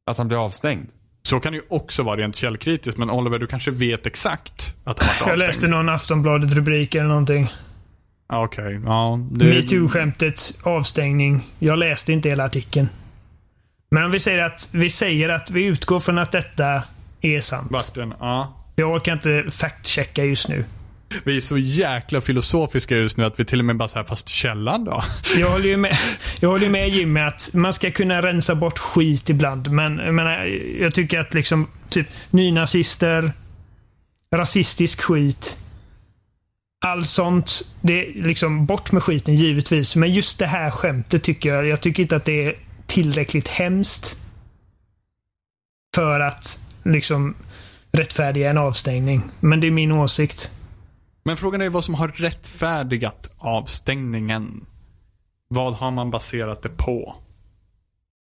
Att han blir avstängd. Så kan det ju också vara rent källkritiskt. Men Oliver, du kanske vet exakt att han varit Jag avstängd? läste någon Aftonbladet-rubrik eller någonting. Ja, Okej, ja. Det... Metoo-skämtet, avstängning. Jag läste inte hela artikeln. Men om vi säger att vi, säger att vi utgår från att detta är sant. Vart den? Ja. Jag orkar inte fact-checka just nu. Vi är så jäkla filosofiska just nu att vi till och med bara så här, fast källan då? Jag håller ju med, jag håller med Jimmy att man ska kunna rensa bort skit ibland. Men jag, menar, jag tycker att liksom typ nynazister, rasistisk skit. Allt sånt. Det är liksom bort med skiten givetvis. Men just det här skämtet tycker jag, jag tycker inte att det är tillräckligt hemskt. För att liksom rättfärdiga en avstängning. Men det är min åsikt. Men frågan är vad som har rättfärdigat avstängningen. Vad har man baserat det på?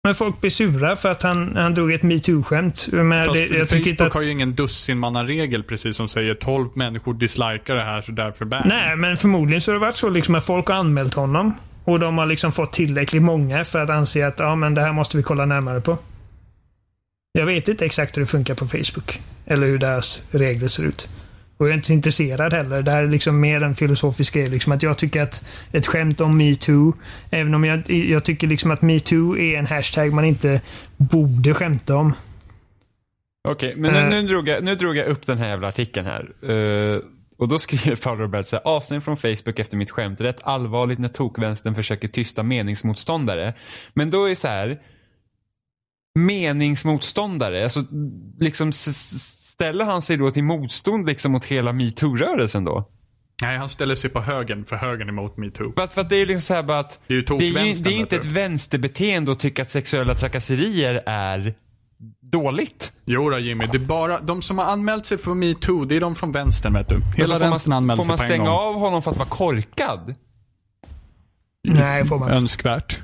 Men folk blir sura för att han, han drog ett metoo-skämt. Men Fast det, jag tycker Facebook inte att... har ju ingen dussinmannaregel precis som säger 12 människor dislikar det här så därför ban. Nej, men förmodligen så har det varit så liksom att folk har anmält honom. Och de har liksom fått tillräckligt många för att anse att ja, men det här måste vi kolla närmare på. Jag vet inte exakt hur det funkar på Facebook. Eller hur deras regler ser ut. Och jag är inte så intresserad heller. Det här är liksom mer en filosofisk grej. Liksom att jag tycker att ett skämt om metoo, även om jag, jag tycker liksom att metoo är en hashtag man inte borde skämta om. Okej, men nu, Eh. nu, drog jag, nu drog jag upp den här jävla artikeln här. Eh, och då skriver Paolo Robert så här, avsnitt från Facebook efter mitt skämt. Rätt allvarligt när tokvänstern försöker tysta meningsmotståndare. Men då är så här, meningsmotståndare, alltså liksom ställer han sig då till motstånd liksom mot hela metoo-rörelsen då? Nej, han ställer sig på högen, för högen emot metoo. För för att det är liksom så här bara att Det är ju det är, ju, det är inte ett vänsterbeteende att tycka att sexuella trakasserier är dåligt. Jo då, Jimmy, det är bara de som har anmält sig för metoo, det är de från vänstern vet du. Hela Alltså, vänstern får anmält man, sig får man på en stänga gång. av honom för att vara korkad? Nej, får man inte. Önskvärt.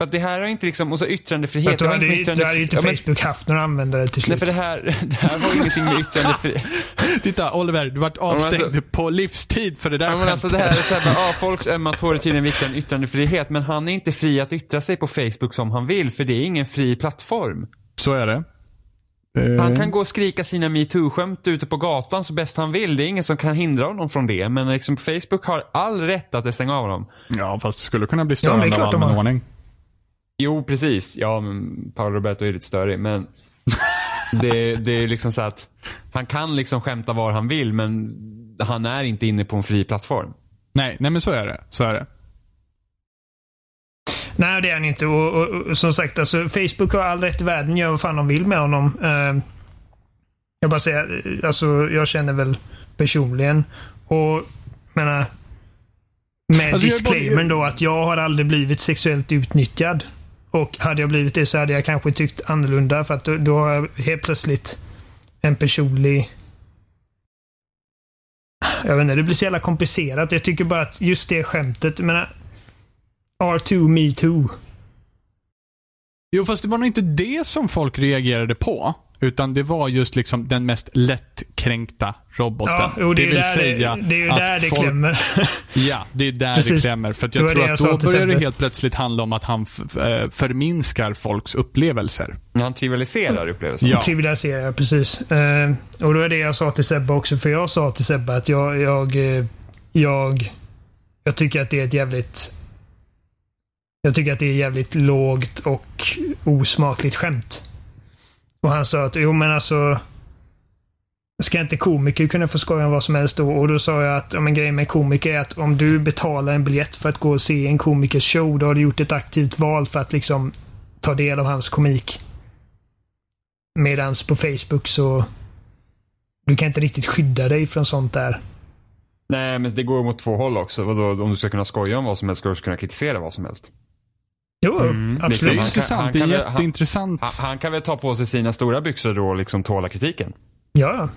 För att det här har inte liksom, och så yttrandefrihet. att då det har hade, inte ju- med då hade ju inte ja, men- Facebook haft några användare till Nej slut. för det här, det här har ju ingenting med yttrandefrihet. Titta, Oliver, du vart men avstängd alltså- på livstid för det där Ja, men alltså det här är såhär, bara, ah, folks ömma tår är tydligen viktigare än yttrandefrihet. Men han är inte fri att yttra sig på Facebook som han vill, för det är ingen fri plattform. Så är det. Eh, Han kan gå och skrika sina metoo-skämt ute på gatan så bäst han vill. Det är ingen som kan hindra honom från det. Men liksom Facebook har all rätt att stänga av honom. Ja, fast det skulle kunna bli Ja, det störande klart av allmän har. ordning. Jo, precis. Ja, men Paolo Roberto är lite störig, men det, det är liksom så att han kan liksom skämta var han vill, men han är inte inne på en fri plattform. Nej, nej men så är det. Så är det. Nej, det är han inte. Och, och, och som sagt, alltså, Facebook har all rätt i världen. Gör vad fan de vill med honom. Eh, jag bara säger, eh, alltså jag känner väl personligen och menar med Alltså, disclaimern då att jag har aldrig blivit sexuellt utnyttjad. Och hade jag blivit det så hade jag kanske tyckt annorlunda för att då, då har jag helt plötsligt en personlig jag vet inte, det blir så jävla komplicerat. Jag tycker bara att just det skämtet, jag menar äh, R2 Me Too. Jo, fast det var nog inte det som folk reagerade på. Utan det var just liksom den mest lättkränkta roboten. Ja, jo, det, ju vill där säga det, det är ju att där det folk- klämmer. Ja, det är där det Precis. klämmer. För att Det jag tror det att jag då börjar det helt plötsligt handla om att han eh, förminskar folks upplevelser. Han trivialiserar upplevelsen. Ja. Trivialiserar, precis. Eh, och då är det jag sa till Sebbe också. För jag sa till Sebbe att jag, jag, eh, jag, jag tycker att det är ett jävligt jag tycker att det är jävligt lågt och osmakligt skämt. Och han sa att, jo men alltså Ska inte komiker kunna få skoja om vad som helst då? Och då sa jag att ja, men grejen med komiker är att om du betalar en biljett för att gå och se en komikers show, då har du gjort ett aktivt val för att liksom ta del av hans komik. Medans på Facebook så du kan inte riktigt skydda dig från sånt där. Nej, men det går mot två håll också. Vadå, om du ska kunna skoja om vad som helst ska du också kunna kritisera vad som helst. Jo, Mm, absolut. Det är Han kan- intressant. han det är kan väl- jätteintressant. Han, han kan väl ta på sig sina stora byxor då och liksom tåla kritiken. Ja,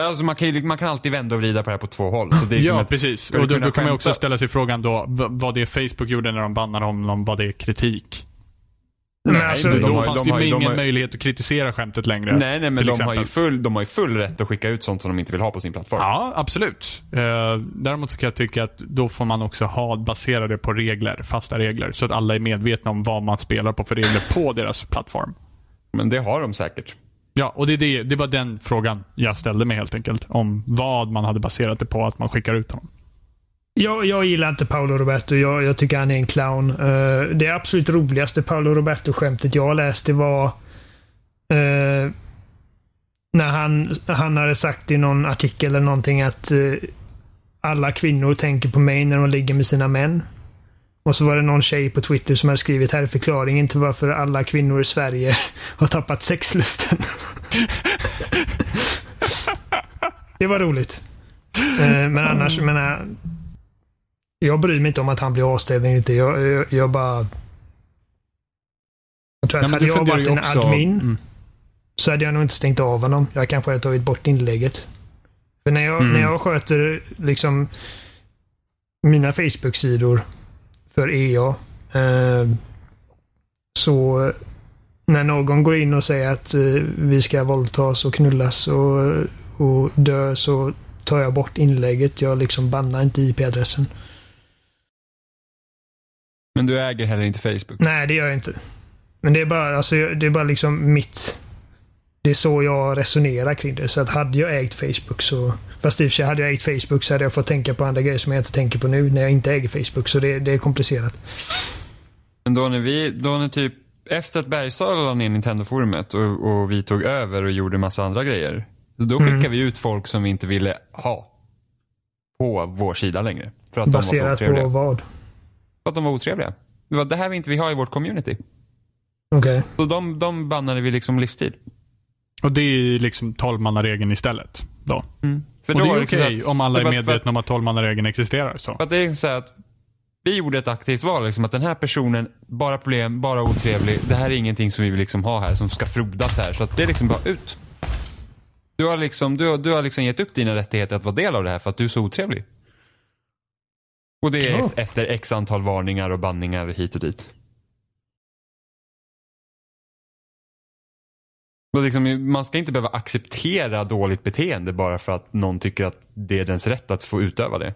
Alltså man kan, man kan alltid vända och vrida på det här på två håll. Så det är Ja, ett, precis. Och då, då kan man också ställa sig frågan då, vad det Facebook gjorde när de bannade honom, var det kritik? Nej, alltså, då de har- fanns de det har ju ju- de ingen har- möjlighet att kritisera skämtet längre. Nej, nej, men de har, ju full, de har ju full rätt att skicka ut sånt som de inte vill ha på sin plattform. Ja, absolut. Eh, däremot så kan jag tycka att då får man också ha, basera det på regler, fasta regler. Så att alla är medvetna om vad man spelar på för regler på deras plattform. Men det har de säkert. Ja, och det, det, det var den frågan jag ställde mig helt enkelt. Om vad man hade baserat det på att man skickar ut honom jag, jag gillar inte Paolo Roberto. Jag, jag tycker han är en clown. Uh, det absolut roligaste Paolo Roberto-skämtet jag läste var uh, när han, han hade sagt i någon artikel eller någonting att uh, alla kvinnor tänker på mig när de ligger med sina män. Och så var det någon tjej på Twitter som hade skrivit här är förklaringen till varför alla kvinnor i Sverige har tappat sexlusten. det var roligt. Men annars, jag menar, jag bryr mig inte om att han blir avställd eller inte. Jag, jag, jag bara... Jag tror Nej, hade jag varit en också- admin Mm. så hade jag nog inte stängt av honom. Jag kanske hade tagit bort inlägget. För när jag, Mm. när jag sköter liksom mina Facebook-sidor för EA eh, så när någon går in och säger att eh, vi ska våldtas och knullas och, och dö så tar jag bort inlägget. Jag liksom bannar inte IP-adressen. Men du äger heller inte Facebook. Nej, det gör jag inte. Men det är bara, alltså, det är bara liksom mitt... Det är så jag resonerar kring det. Så att hade jag ägt Facebook så... Fast i och för sig, hade jag ägt Facebook så hade jag fått tänka på andra grejer som jag inte tänker på nu när jag inte äger Facebook. Så det, det är komplicerat. Men då när vi, då när typ, efter att Bergsala la ner Nintendo-forumet och, och vi tog över och gjorde massa andra grejer. Då skickade Mm. vi ut folk som vi inte ville ha på vår sida längre. För att de var Baserat på vad? För att de var otrevliga. Det var det här vi inte vill ha i vårt community. Okej. Så de, de bannade vi liksom livstid. Och det är liksom tolvmannaregeln istället. Då. För och då det är liksom okej att- om alla är att- medvetna om att tolvmannaregeln existerar. Så. För att det är så här att vi gjorde ett aktivt val, liksom, att den här personen, bara problem, bara otrevlig. Det här är ingenting som vi vill liksom ha här, som ska frodas här. Så att det är liksom bara ut. Du har liksom, du, har- du har liksom gett upp dina rättigheter att vara del av det här för att du är så otrevlig. Och det är ef- efter x antal varningar och banningar hit och dit. Och liksom, man ska inte behöva acceptera dåligt beteende bara för att någon tycker att det är dens rätt att få utöva det.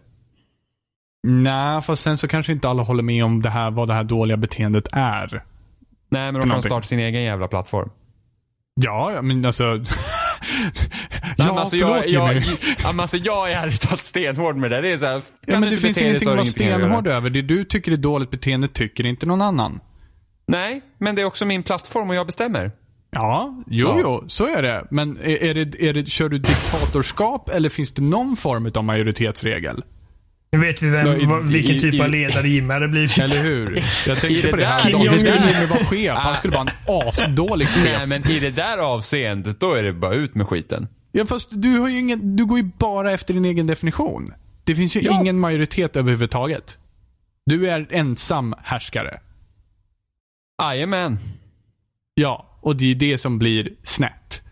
Nej, fast sen så kanske inte alla håller med om det här, vad det här dåliga beteendet är. Nej, men de kan starta sin egen jävla plattform. Ja, men alltså... Ja, alltså, förlåt jag, jag, Jimmy. ja, men alltså, jag är ärligt talat stenhård med det. Det är så här, Ja, men du det finns ingenting att vara att stenhård över. Det du tycker är dåligt beteende tycker inte någon annan. Nej, men det är också min plattform och jag bestämmer. Ja, jo, Ja. jo, så är det. Men är, är det, är det, kör du diktatorskap eller finns det någon form av majoritetsregel? Nu vet vi vem, Ja, i- vad, vilken i- typ i- av ledare Jimmy hade blivit. Eller hur? Jag tänkte det på det där- här Kim skulle Jong-Un. Jimmy vara chef. Han skulle vara en asdålig chef. Nej, men i det där avseendet, då är det bara ut med skiten. Ja, fast du, har ju ingen, du går ju bara efter din egen definition. Det finns ju Ja. ingen majoritet överhuvudtaget. Du är ensam härskare. Jajamän. Ja, och det är det som blir snett.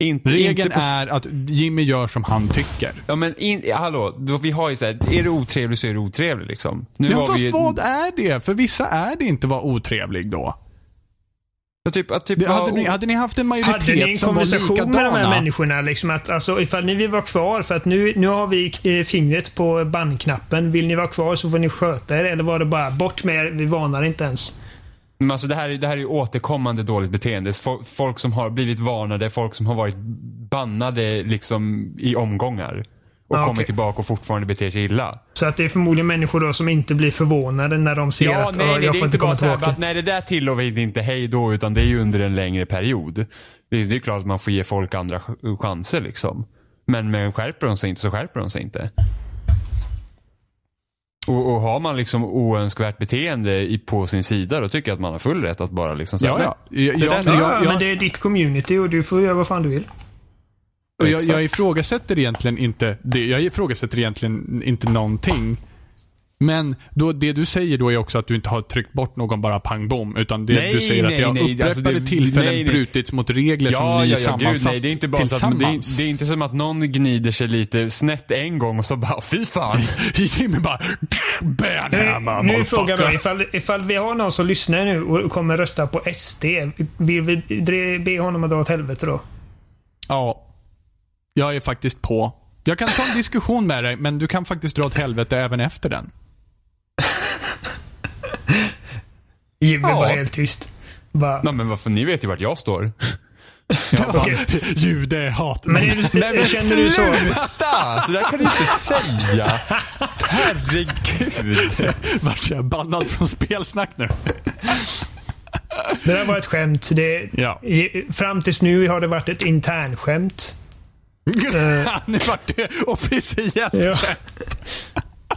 Inte, Regeln inte på, är att Jimmy gör som han tycker. Ja men in, hallå, då, vi har ju så här, är du otrevlig så är du otrevlig liksom. Nu Ja, har fast vi ju- vad är det? För vissa är det inte vara otrevlig då. Ja, typ, att typ Det, hade, ni, hade ni haft en majoritet Hade ni en som var konversation med de här likadana? människorna? Liksom att, alltså, ifall ni vill vara kvar, för att nu, nu har vi eh, fingret på bandknappen. Vill ni vara kvar så får ni sköta er. Eller var det bara bort med er, vi varnar inte ens. Men alltså det här, är- det här är ju återkommande dåligt beteende. Fo- Folk som har blivit varnade, folk som har varit bannade liksom i omgångar. Och Ja, kommer tillbaka och fortfarande beter sig illa. Så att det är förmodligen människor då som inte blir förvånade när de ser Ja, att nej, "Åh, nej, jag det får inte komma tillbaka. att, nej det där tillåter vi inte hej då, utan det är ju under en längre period. Det är, det är klart att man får ge folk andra ch- chanser liksom. Men, men skärper de sig inte så skärper de sig inte. Och, och har man liksom oönskvärt beteende i, på sin sida, då tycker jag att man har full rätt att bara liksom säga Ja, ja. "Nej, Jag, jag, jag, Ja, men det är ditt community och du får göra vad fan du vill. och jag, jag ifrågasätter egentligen inte det. Jag ifrågasätter egentligen inte någonting. Men då, det du säger då är också att du inte har tryckt bort någon bara pang bom. Utan det Nej, du säger att nej, det har upprepade alltså det- tillfällen nej, nej. brutits mot regler som Ja, ni ja, ja, gud, sammansatt nej, det är inte bara så att, det, är, tillsammans. det är inte som att någon gnider sig lite snett en gång och så bara, fy fan. Jimmy bara ban Nu, nu då, motherfucker." ifall, ifall vi har någon som lyssnar nu och kommer rösta på SD. Vill vi be honom att dra åt helvete då? Ja. Jag är faktiskt på. Jag kan ta en diskussion med dig, men du kan faktiskt dra åt helvete även efter den. Jimmy Ja. var helt tyst. Bara, Nej men varför, ni vet ju vart jag står. okej. Judehat. Men är du, Nej men känner du så? sluta! Så där kan du inte säga. Herregud. Vart jag bannad från spelsnack nu? Det där var ett skämt. Det, Ja. Fram tills nu har det varit ett internskämt. nu vart det officiellt. Ja.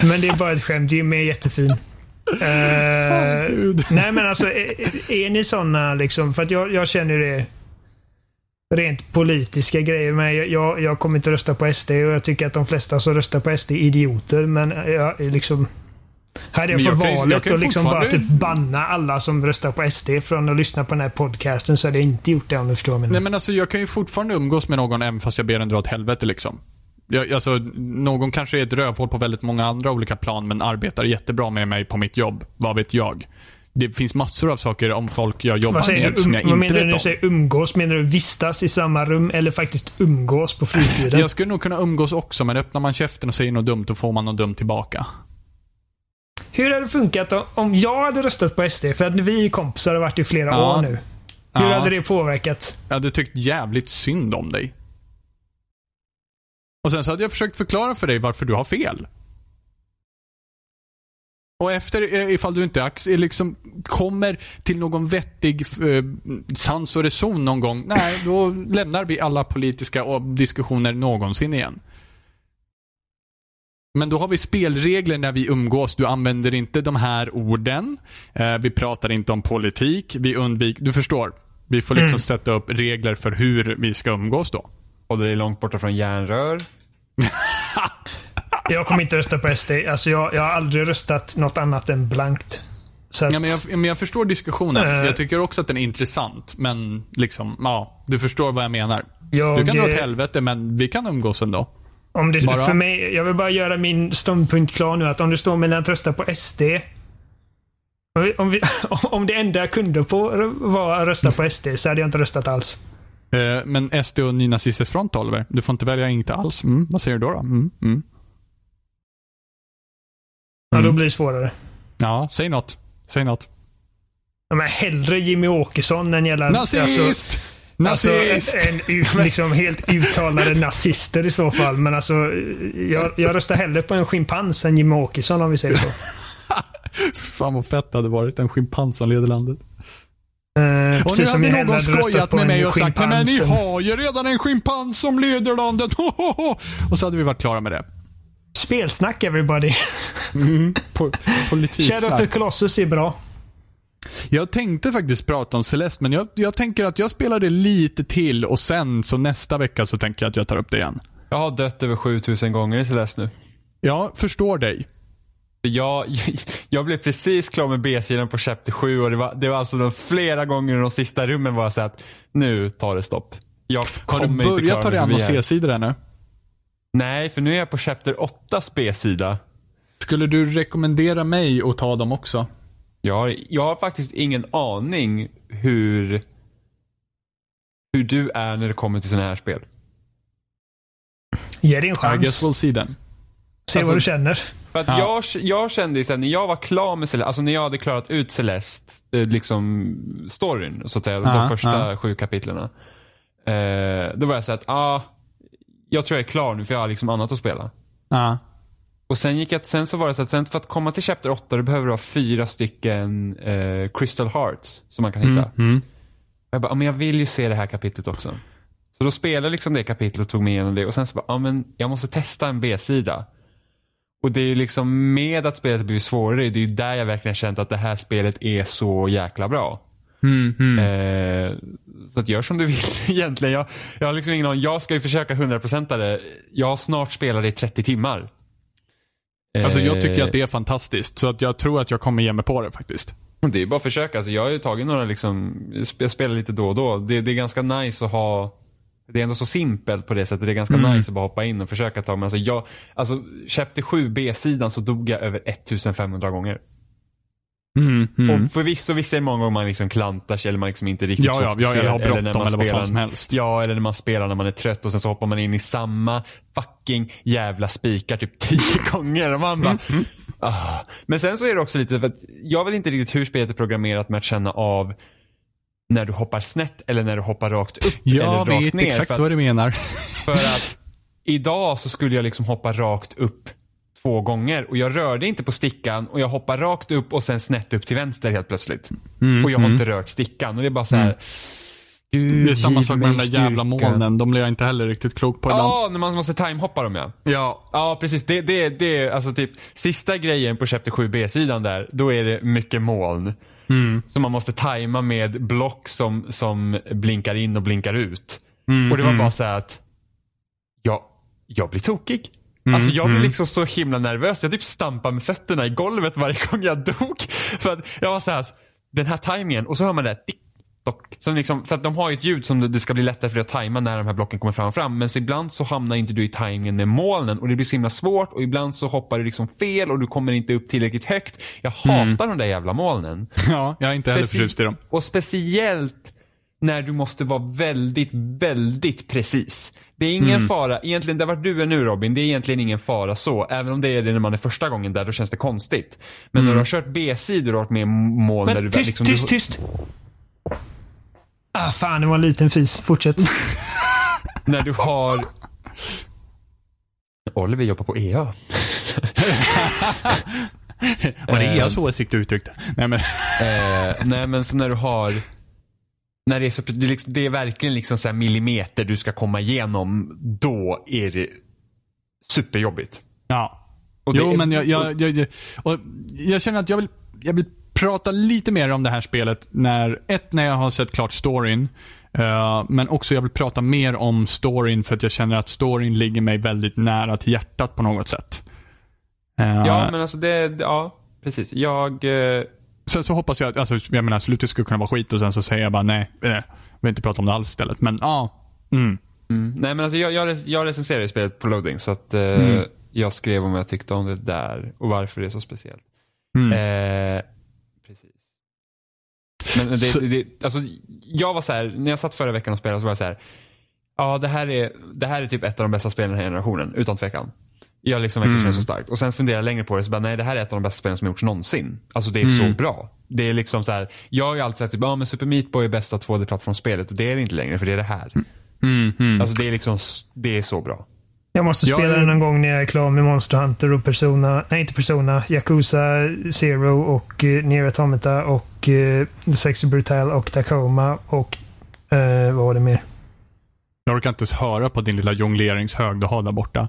Men det är bara ett skämt. Jimmy är jättefin. Eh, nej men alltså, är, är ni såna liksom? För att jag, jag känner det rent politiska grejer. Men jag, jag, jag kommer inte rösta på SD och jag tycker att de flesta som röstar på SD är idioter. Men jag liksom... Hade jag fått jag valet kan och liksom bara typ banna alla som röstar på SD från att lyssna på den här podcasten så hade jag inte gjort det om du förstår menar. Nej men alltså jag kan ju fortfarande umgås med någon även fast jag ber den dra åt helvete liksom. Jag, alltså, någon kanske är ett rövhål på väldigt många andra olika plan men arbetar jättebra med mig på mitt jobb. Vad vet jag? Det finns massor av saker om folk jag jobbar Vad med du? som jag vad inte menar du när du vet om. säger umgås? Menar du vistas i samma rum eller faktiskt umgås på fritiden? Jag skulle nog kunna umgås också men öppnar man käften och säger något dumt då får man något dumt tillbaka. hur hade det funkat om- om jag hade röstat på SD? För att vi kompisar har varit i flera Ja. år nu. Hur Ja. hade det påverkat? Jag hade tyckt jävligt synd om dig. Och sen så hade jag försökt förklara för dig varför du har fel. Och efter, eh, ifall du inte ax- liksom kommer till någon vettig eh, sans och reson någon gång, nej, då lämnar vi alla politiska och diskussioner någonsin igen. Men då har vi spelregler när vi umgås. Du använder inte de här orden. Eh, vi pratar inte om politik. Vi undviker, du förstår. Vi får liksom Mm. sätta upp regler för hur vi ska umgås då. Håller dig långt borta från järnrör. Jag kommer inte rösta på SD. Alltså jag, jag har aldrig röstat något annat än blankt. Så att, Ja, men, jag, men jag förstår diskussionen. Eh. Jag tycker också att den är intressant. Men liksom, ja, du förstår vad jag menar. jag, Du kan dra åt eh, helvete, men vi kan umgås ändå. Om det, Bara- för mig, jag vill bara göra min ståndpunkt klar nu. Att om det står mellan att rösta på SD. Om, vi, om, vi, om det enda jag kunde på var att rösta på SD så hade jag inte röstat alls. Eh, men SD och Nynazistisk Front, Oliver. Du får inte välja inte alls. Mm, vad säger du då? då? Mm, mm. Ja, då Mm. blir det svårare. Ja, säg något. Säg något. Ja, men hellre Jimmy Åkesson än jävla... Nazist! Alltså, Nazist! Alltså, en, en, liksom helt uttalade nazister i så fall. Men alltså, jag, jag röstar hellre på en schimpans än Jimmy Åkesson om vi säger så. Fan vad fett det hade varit. En schimpans som leder landet. Eh, Och nu hade någon skojat med mig och sagt Nej, men ni har ju redan en schimpans som leder landet. Och så hade vi varit klara med det. Spelsnack everybody. Po politik. Shadow of the Colossus är bra. Jag tänkte faktiskt prata om Celeste, men jag, jag tänker att jag spelar det lite till och sen så nästa vecka så tänker jag att jag tar upp det igen. Jag har dött över 7000 gånger i Celeste nu. Jag förstår dig. Jag, jag blev precis klar med B-sidan på Chapter 7 och det var, det var alltså de flera gånger i de sista rummen var jag så att nu tar det stopp. Jag Har du kommer inte börjat klara ta dig mig an förbi och här. C-sidor ännu? Nej, för nu är jag på Chapter 8s B-sida. Skulle du rekommendera mig att ta dem också? Jag har, jag har faktiskt ingen aning hur, hur du är när det kommer till sådana här spel. Ge det en I chans. guess we'll see then. Se Alltså- vad du känner. För att Ja. jag, jag kände ju sen när jag var klar med Celeste, alltså när jag hade klarat ut Celeste, eh, liksom storyn så att säga, Ja, de första ja. sju kapitlen. Eh, då var jag så att, ah, jag tror jag är klar nu för jag har liksom annat att spela. Ja. Och sen gick jag, sen så var det så att sen för att komma till Chapter 8 då behöver du ha fyra stycken eh, Crystal Hearts som man kan hitta. Mm. Jag bara, men jag vill ju se det här kapitlet också. Så då spelade jag liksom det kapitlet och tog mig igenom det och sen så bara, ja men jag måste testa en B-sida. Och det är liksom med att spelet blir svårare, det är ju där jag verkligen känt att det här spelet är så jäkla bra. Mm, mm. Eh, så att gör som du vill egentligen. Jag, jag har liksom ingen aning. Jag ska ju försöka 100% det. Jag snart spelat det i 30 timmar. Alltså jag Eh, tycker att det är fantastiskt. Så att jag tror att jag kommer ge mig på det faktiskt. Det är bara att försöka. Alltså, jag har ju tagit några liksom, jag spelar lite då och då. Det, det är ganska nice att ha det är ändå så simpelt på det sättet. Det är ganska Mm. nice att bara hoppa in och försöka ta. Men alltså jag, alltså Chapter 7 B-sidan så dog jag över 1500 gånger. Mm, mm. Och förvisso vissa är det många gånger man liksom klantar sig eller man liksom inte riktigt Ja, ja, ja, eller har när bråttom man eller vad spelar- fan som helst. Ja, eller när man spelar när man är trött och sen så hoppar man in i samma fucking jävla spikar typ tio gånger och man bara Mm, ah. Men sen så är det också lite för att jag vet inte riktigt hur spelet är programmerat med att känna av när du hoppar snett eller när du hoppar rakt upp eller Jag rakt vet ner. exakt för att, vad du menar. för att idag så skulle jag liksom hoppa rakt upp två gånger och jag rörde inte på stickan och jag hoppar rakt upp och sen snett upp till vänster helt plötsligt. Mm, och jag har inte rört stickan och det är bara så här. Gud, Det är samma sak med de där jävla molnen. De blir jag inte heller riktigt klok på ibland. Ja, när man måste timehoppa dem ja. Ja. Ja, precis. Det, det, det är alltså typ sista grejen på Chapter 7B-sidan där, då är det mycket moln. Mm. Så man måste tajma med block som, som blinkar in och blinkar ut. Mm, och det var mm. bara så att jag, jag blir tokig. Mm, alltså jag blir mm. liksom så himla nervös. Jag typ stampar med fötterna i golvet varje gång jag dog. För att jag var så här, den här tajmingen och så hör man det tick, dock. Som liksom, för att de har ju ett ljud som det- ska bli lättare för dig att tajma när de här blocken kommer fram och fram. Men så ibland så hamnar inte du i tajmingen med molnen och det blir så himla svårt och ibland så hoppar du liksom fel och du kommer inte upp tillräckligt högt. Jag hatar de där jävla molnen. ja, jag är inte heller Speci- förtjust i dem. Och speciellt när du måste vara väldigt, väldigt precis. Det är ingen fara, egentligen där vart du är nu Robin, det är egentligen ingen fara så. Även om det är det när man är första gången där, då känns det konstigt. Men när du har kört B-sidor och varit med i mål där Men du tyst, liksom... tyst, du, tyst! Ah, fan, det var en liten fis. Fortsätt. När du har... Oliver jobbar på EA. Var det Eh. så åsikt du uttryckte? Nej men, Eh, nej men så när du har när det är, så, det är, liksom, det är verkligen liksom så här millimeter du ska komma igenom, då är det superjobbigt. ja. Och det jo, är- men jag, jag, jag, jag, och jag känner att jag vill, jag vill prata lite mer om det här spelet när, ett, när jag har sett klart storyn. eh, men också jag vill prata mer om storyn för att jag känner att storyn ligger mig väldigt nära till hjärtat på något sätt. Eh, Ja men alltså det, ja precis. Jag, eh, Sen så hoppas jag att, alltså, jag menar slutet skulle kunna vara skit och sen så säger jag bara nej, jag vill inte prata om det alls istället. Men ja, mm. mm, nej men alltså jag, jag, rec- jag recenserar ju spelet på loading så att Mm. jag skrev om jag tyckte om det där och varför det är så speciellt. Mm. Men det, Så- det, alltså, jag var så här, när jag satt förra veckan och spelade så var jag så här. Ja, det här är, det här är typ ett av de bästa spelen i den här generationen, utan tvekan. Jag liksom verkligen Mm. känner så starkt. Och sen funderar jag längre på det, så bara, nej det här är ett av de bästa spelen som har gjorts någonsin. Alltså det är Mm. så bra. Det är liksom så här, jag har ju alltid sagt typ, ja men Super Meat Boy är bästa 2D-plattformsspelet och det är det inte längre för det är det här. Mm, mm. Alltså det är liksom, det är så bra. Jag måste Jag spela är- den någon gång när jag är klar med Monster Hunter och Persona. Nej, inte Persona. Yakuza Zero och uh, Nier Automata och uh, The Sexy Brutal och Tacoma och eh, vad var det mer? Jag orkar inte ens höra på din lilla jongleringshög du har där borta.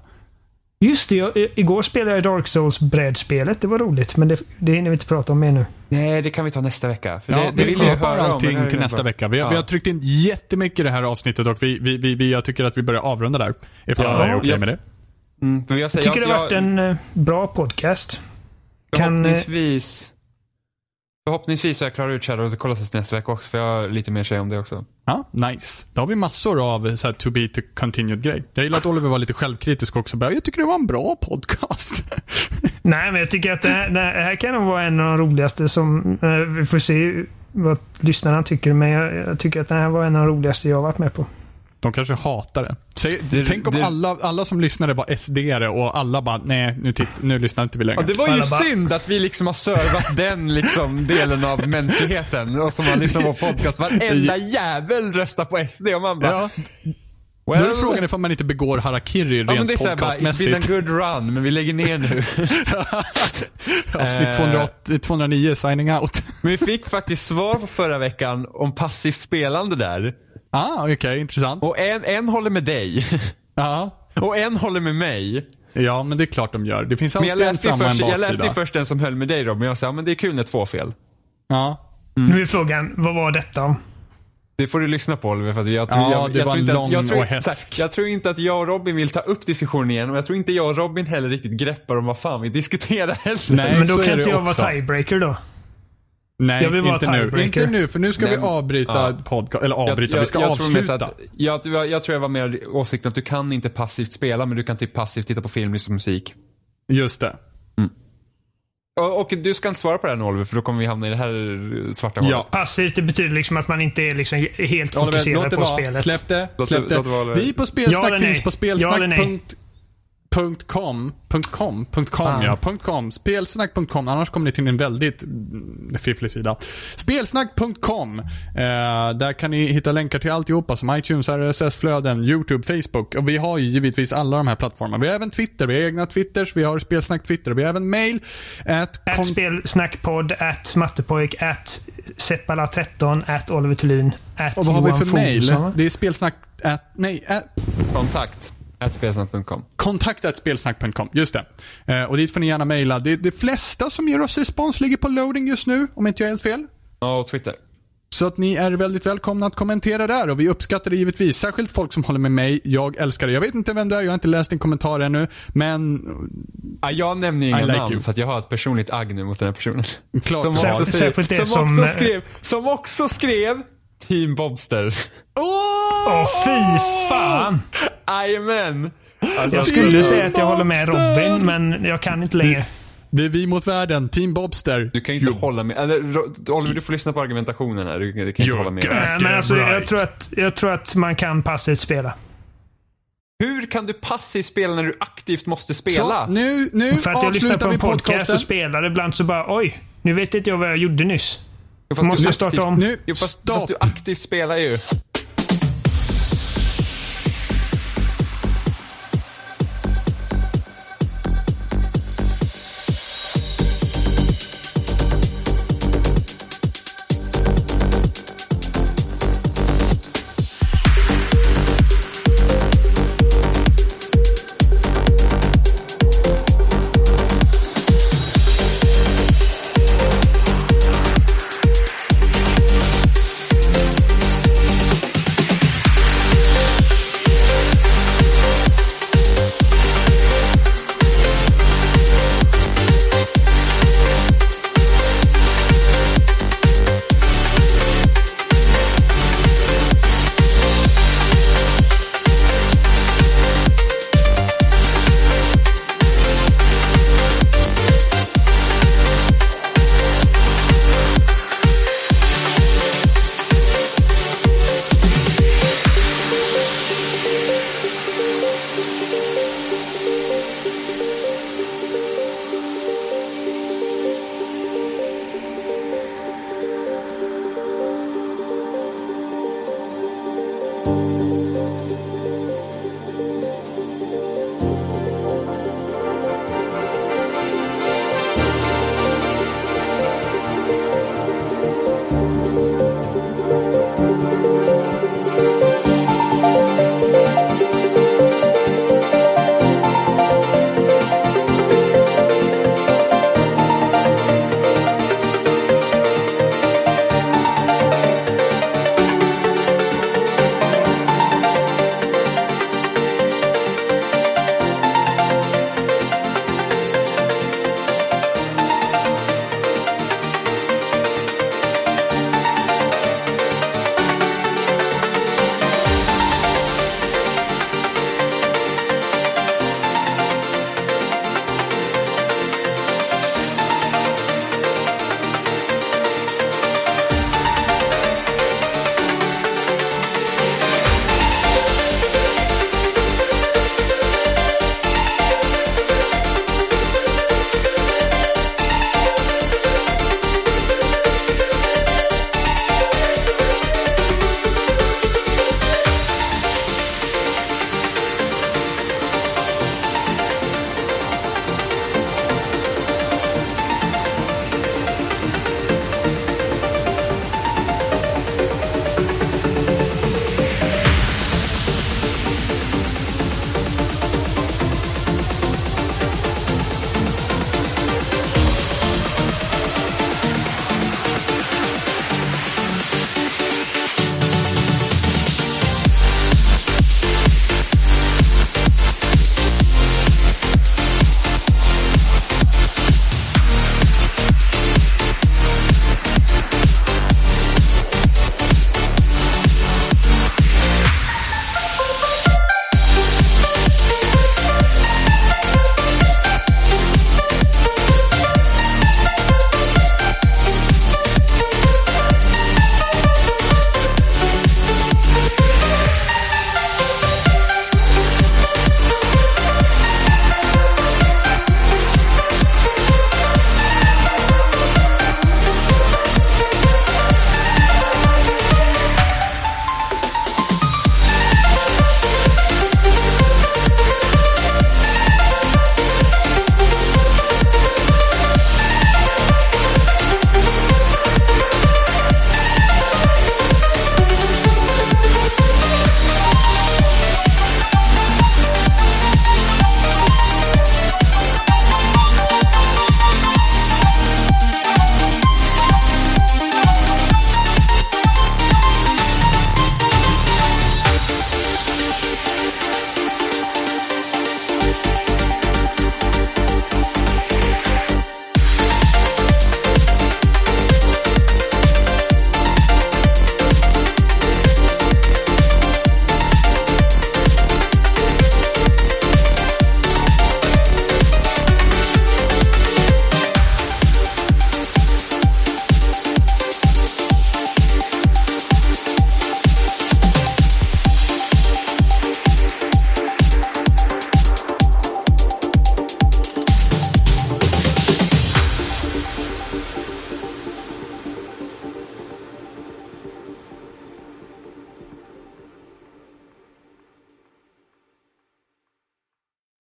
Just det, jag, igår spelade jag Dark Souls brädspelet. Det var roligt, men det, det hinner vi inte prata om mer nu. Nej, det kan vi ta nästa vecka. För Ja, det, det vi vill om, men allting till nästa bra. vecka. Vi har, Ja. vi har tryckt in jättemycket i det här avsnittet och vi, vi, vi, vi, jag tycker att vi börjar avrunda där. Ifall Ja, alla är okej jag- med det. Mm, jag, Jag säger, tycker jag, det har varit en eh, bra podcast. Kan, eh, Förhoppningsvis. Är jag klar ut Shadow of the Colossus nästa vecka också, för jag har lite mer att säga om det också. Ja, nice. Då har vi massor av så här, to be to continued grej. Jag gillar att Oliver var lite självkritisk också. Jag tycker det var en bra podcast. Nej, men jag tycker att det här, det här kan nog vara en av de roligaste som... eh, vi får se vad lyssnarna tycker, men jag, jag tycker att det här var en av de roligaste jag har varit med på. De kanske hatar det. Säg, Det- tänk om det- alla, alla som lyssnade var SD-are och alla bara, nej, nu, titt, nu lyssnar inte vi längre. Ja, det var ju Alla bara- synd att vi liksom har servat den liksom delen av mänskligheten och som har lyssnat på podcast. Varenda jävel röstar på SD och man bara, Ja, då well, är frågan ifall man inte begår harakiri Ja men rent det är såhär bara, it's been a podcastmässigt. good run, men vi lägger ner nu. Avsnitt Eh. 208, 209, signing out. Men vi fick faktiskt svar på förra veckan om passivt spelande där. Ah, okej, intressant. Och en, en håller med dig. Ja. Och en håller med mig. ja, men det är klart de gör. Det finns Men alltid jag en läste, ju fram och en först, jag baksida. läste först den som höll med dig Robin, men jag sa, men det är kul när två fel. Ja. Nu är frågan, vad var detta? Det får du lyssna på Oliver, för att jag tror, Ja, jag, det jag var tror inte lång att, jag tror, och hätsk. jag tror inte att jag och Robin vill ta upp diskussionen igen och jag tror inte jag och Robin heller riktigt greppar om vad fan vi diskuterar heller. Nej, men då kan inte jag också. vara tiebreaker då. Nej, Jag vill inte nu. Inte nu, för nu ska vi Nej, men- avbryta ja. podcast. Eller avbryta, jag, vi ska jag, tror avsluta. att, jag, jag, jag tror jag var mer åsikten att du kan inte passivt spela men du kan typ passivt titta på film, lyssna på musik. Just det. Och, och du ska inte svara på det här nu Oliver för då kommer vi hamna i det här svarta hålet. Ja. Passivt, det betyder liksom att man inte är liksom helt Oliver, fokuserad låt det på vara. spelet. Släpp det. Låt Släpp det- det. låt det vara, Oliver. Vi på Spelsnack Ja finns på Ja eller nej? spelsnack. Punkt .com, punkt .com, .com Ah. ja, .com, spelsnack.com, annars kommer ni till en väldigt fifflig sida. Spelsnack.com, eh, där kan ni hitta länkar till alltihopa som iTunes, RSS-flöden, YouTube, Facebook och vi har ju givetvis alla de här plattformarna. Vi har även Twitter, vi har egna Twitters, vi har Spelsnack Twitter vi har även mail. At At spelsnackpodd, at mattepojk, at seppala13, at Oliver Thulin, at och vad har vi för mail? Det är spelsnack at, nej, at, Kontakt. spelsnack.com. kontaktatspelsnack.com, just det. Eh, och dit får ni gärna mejla. Det, de flesta som ger oss respons ligger på loading just nu, om inte jag är helt fel. Ja, och Twitter. Så att ni är väldigt välkomna att kommentera där och vi uppskattar det givetvis. Särskilt folk som håller med mig. Jag älskar det. Jag vet inte vem du är, jag har inte läst din kommentar ännu. Men Ja, jag nämner inga I like namn you. för att jag har ett personligt agg nu mot den här personen. klart. Som också, skrev, det som, också skrev, som också skrev Team Bobster. Åh, fy fan! Jajamän! Alltså, Jag skulle säga att jag håller med Robin, men jag kan inte längre. Det är vi mot världen. Team Bobster. Du kan ju inte Jo. hålla med. Eller, Oliver, du får lyssna på argumentationen här. Du, du kan inte hålla med. Men alltså, jag, right. tror att, jag tror att man kan passivt spela. Hur kan du passivt spela när du aktivt måste spela? Så, nu, nu För att jag lyssnar på en podcast podcasten. och spelar ibland så bara oj, nu vet inte jag vad jag gjorde nyss. Jo, fast måste du starta aktivt- om. Nu, Jo, fast, stopp. fast du aktivt spelar ju.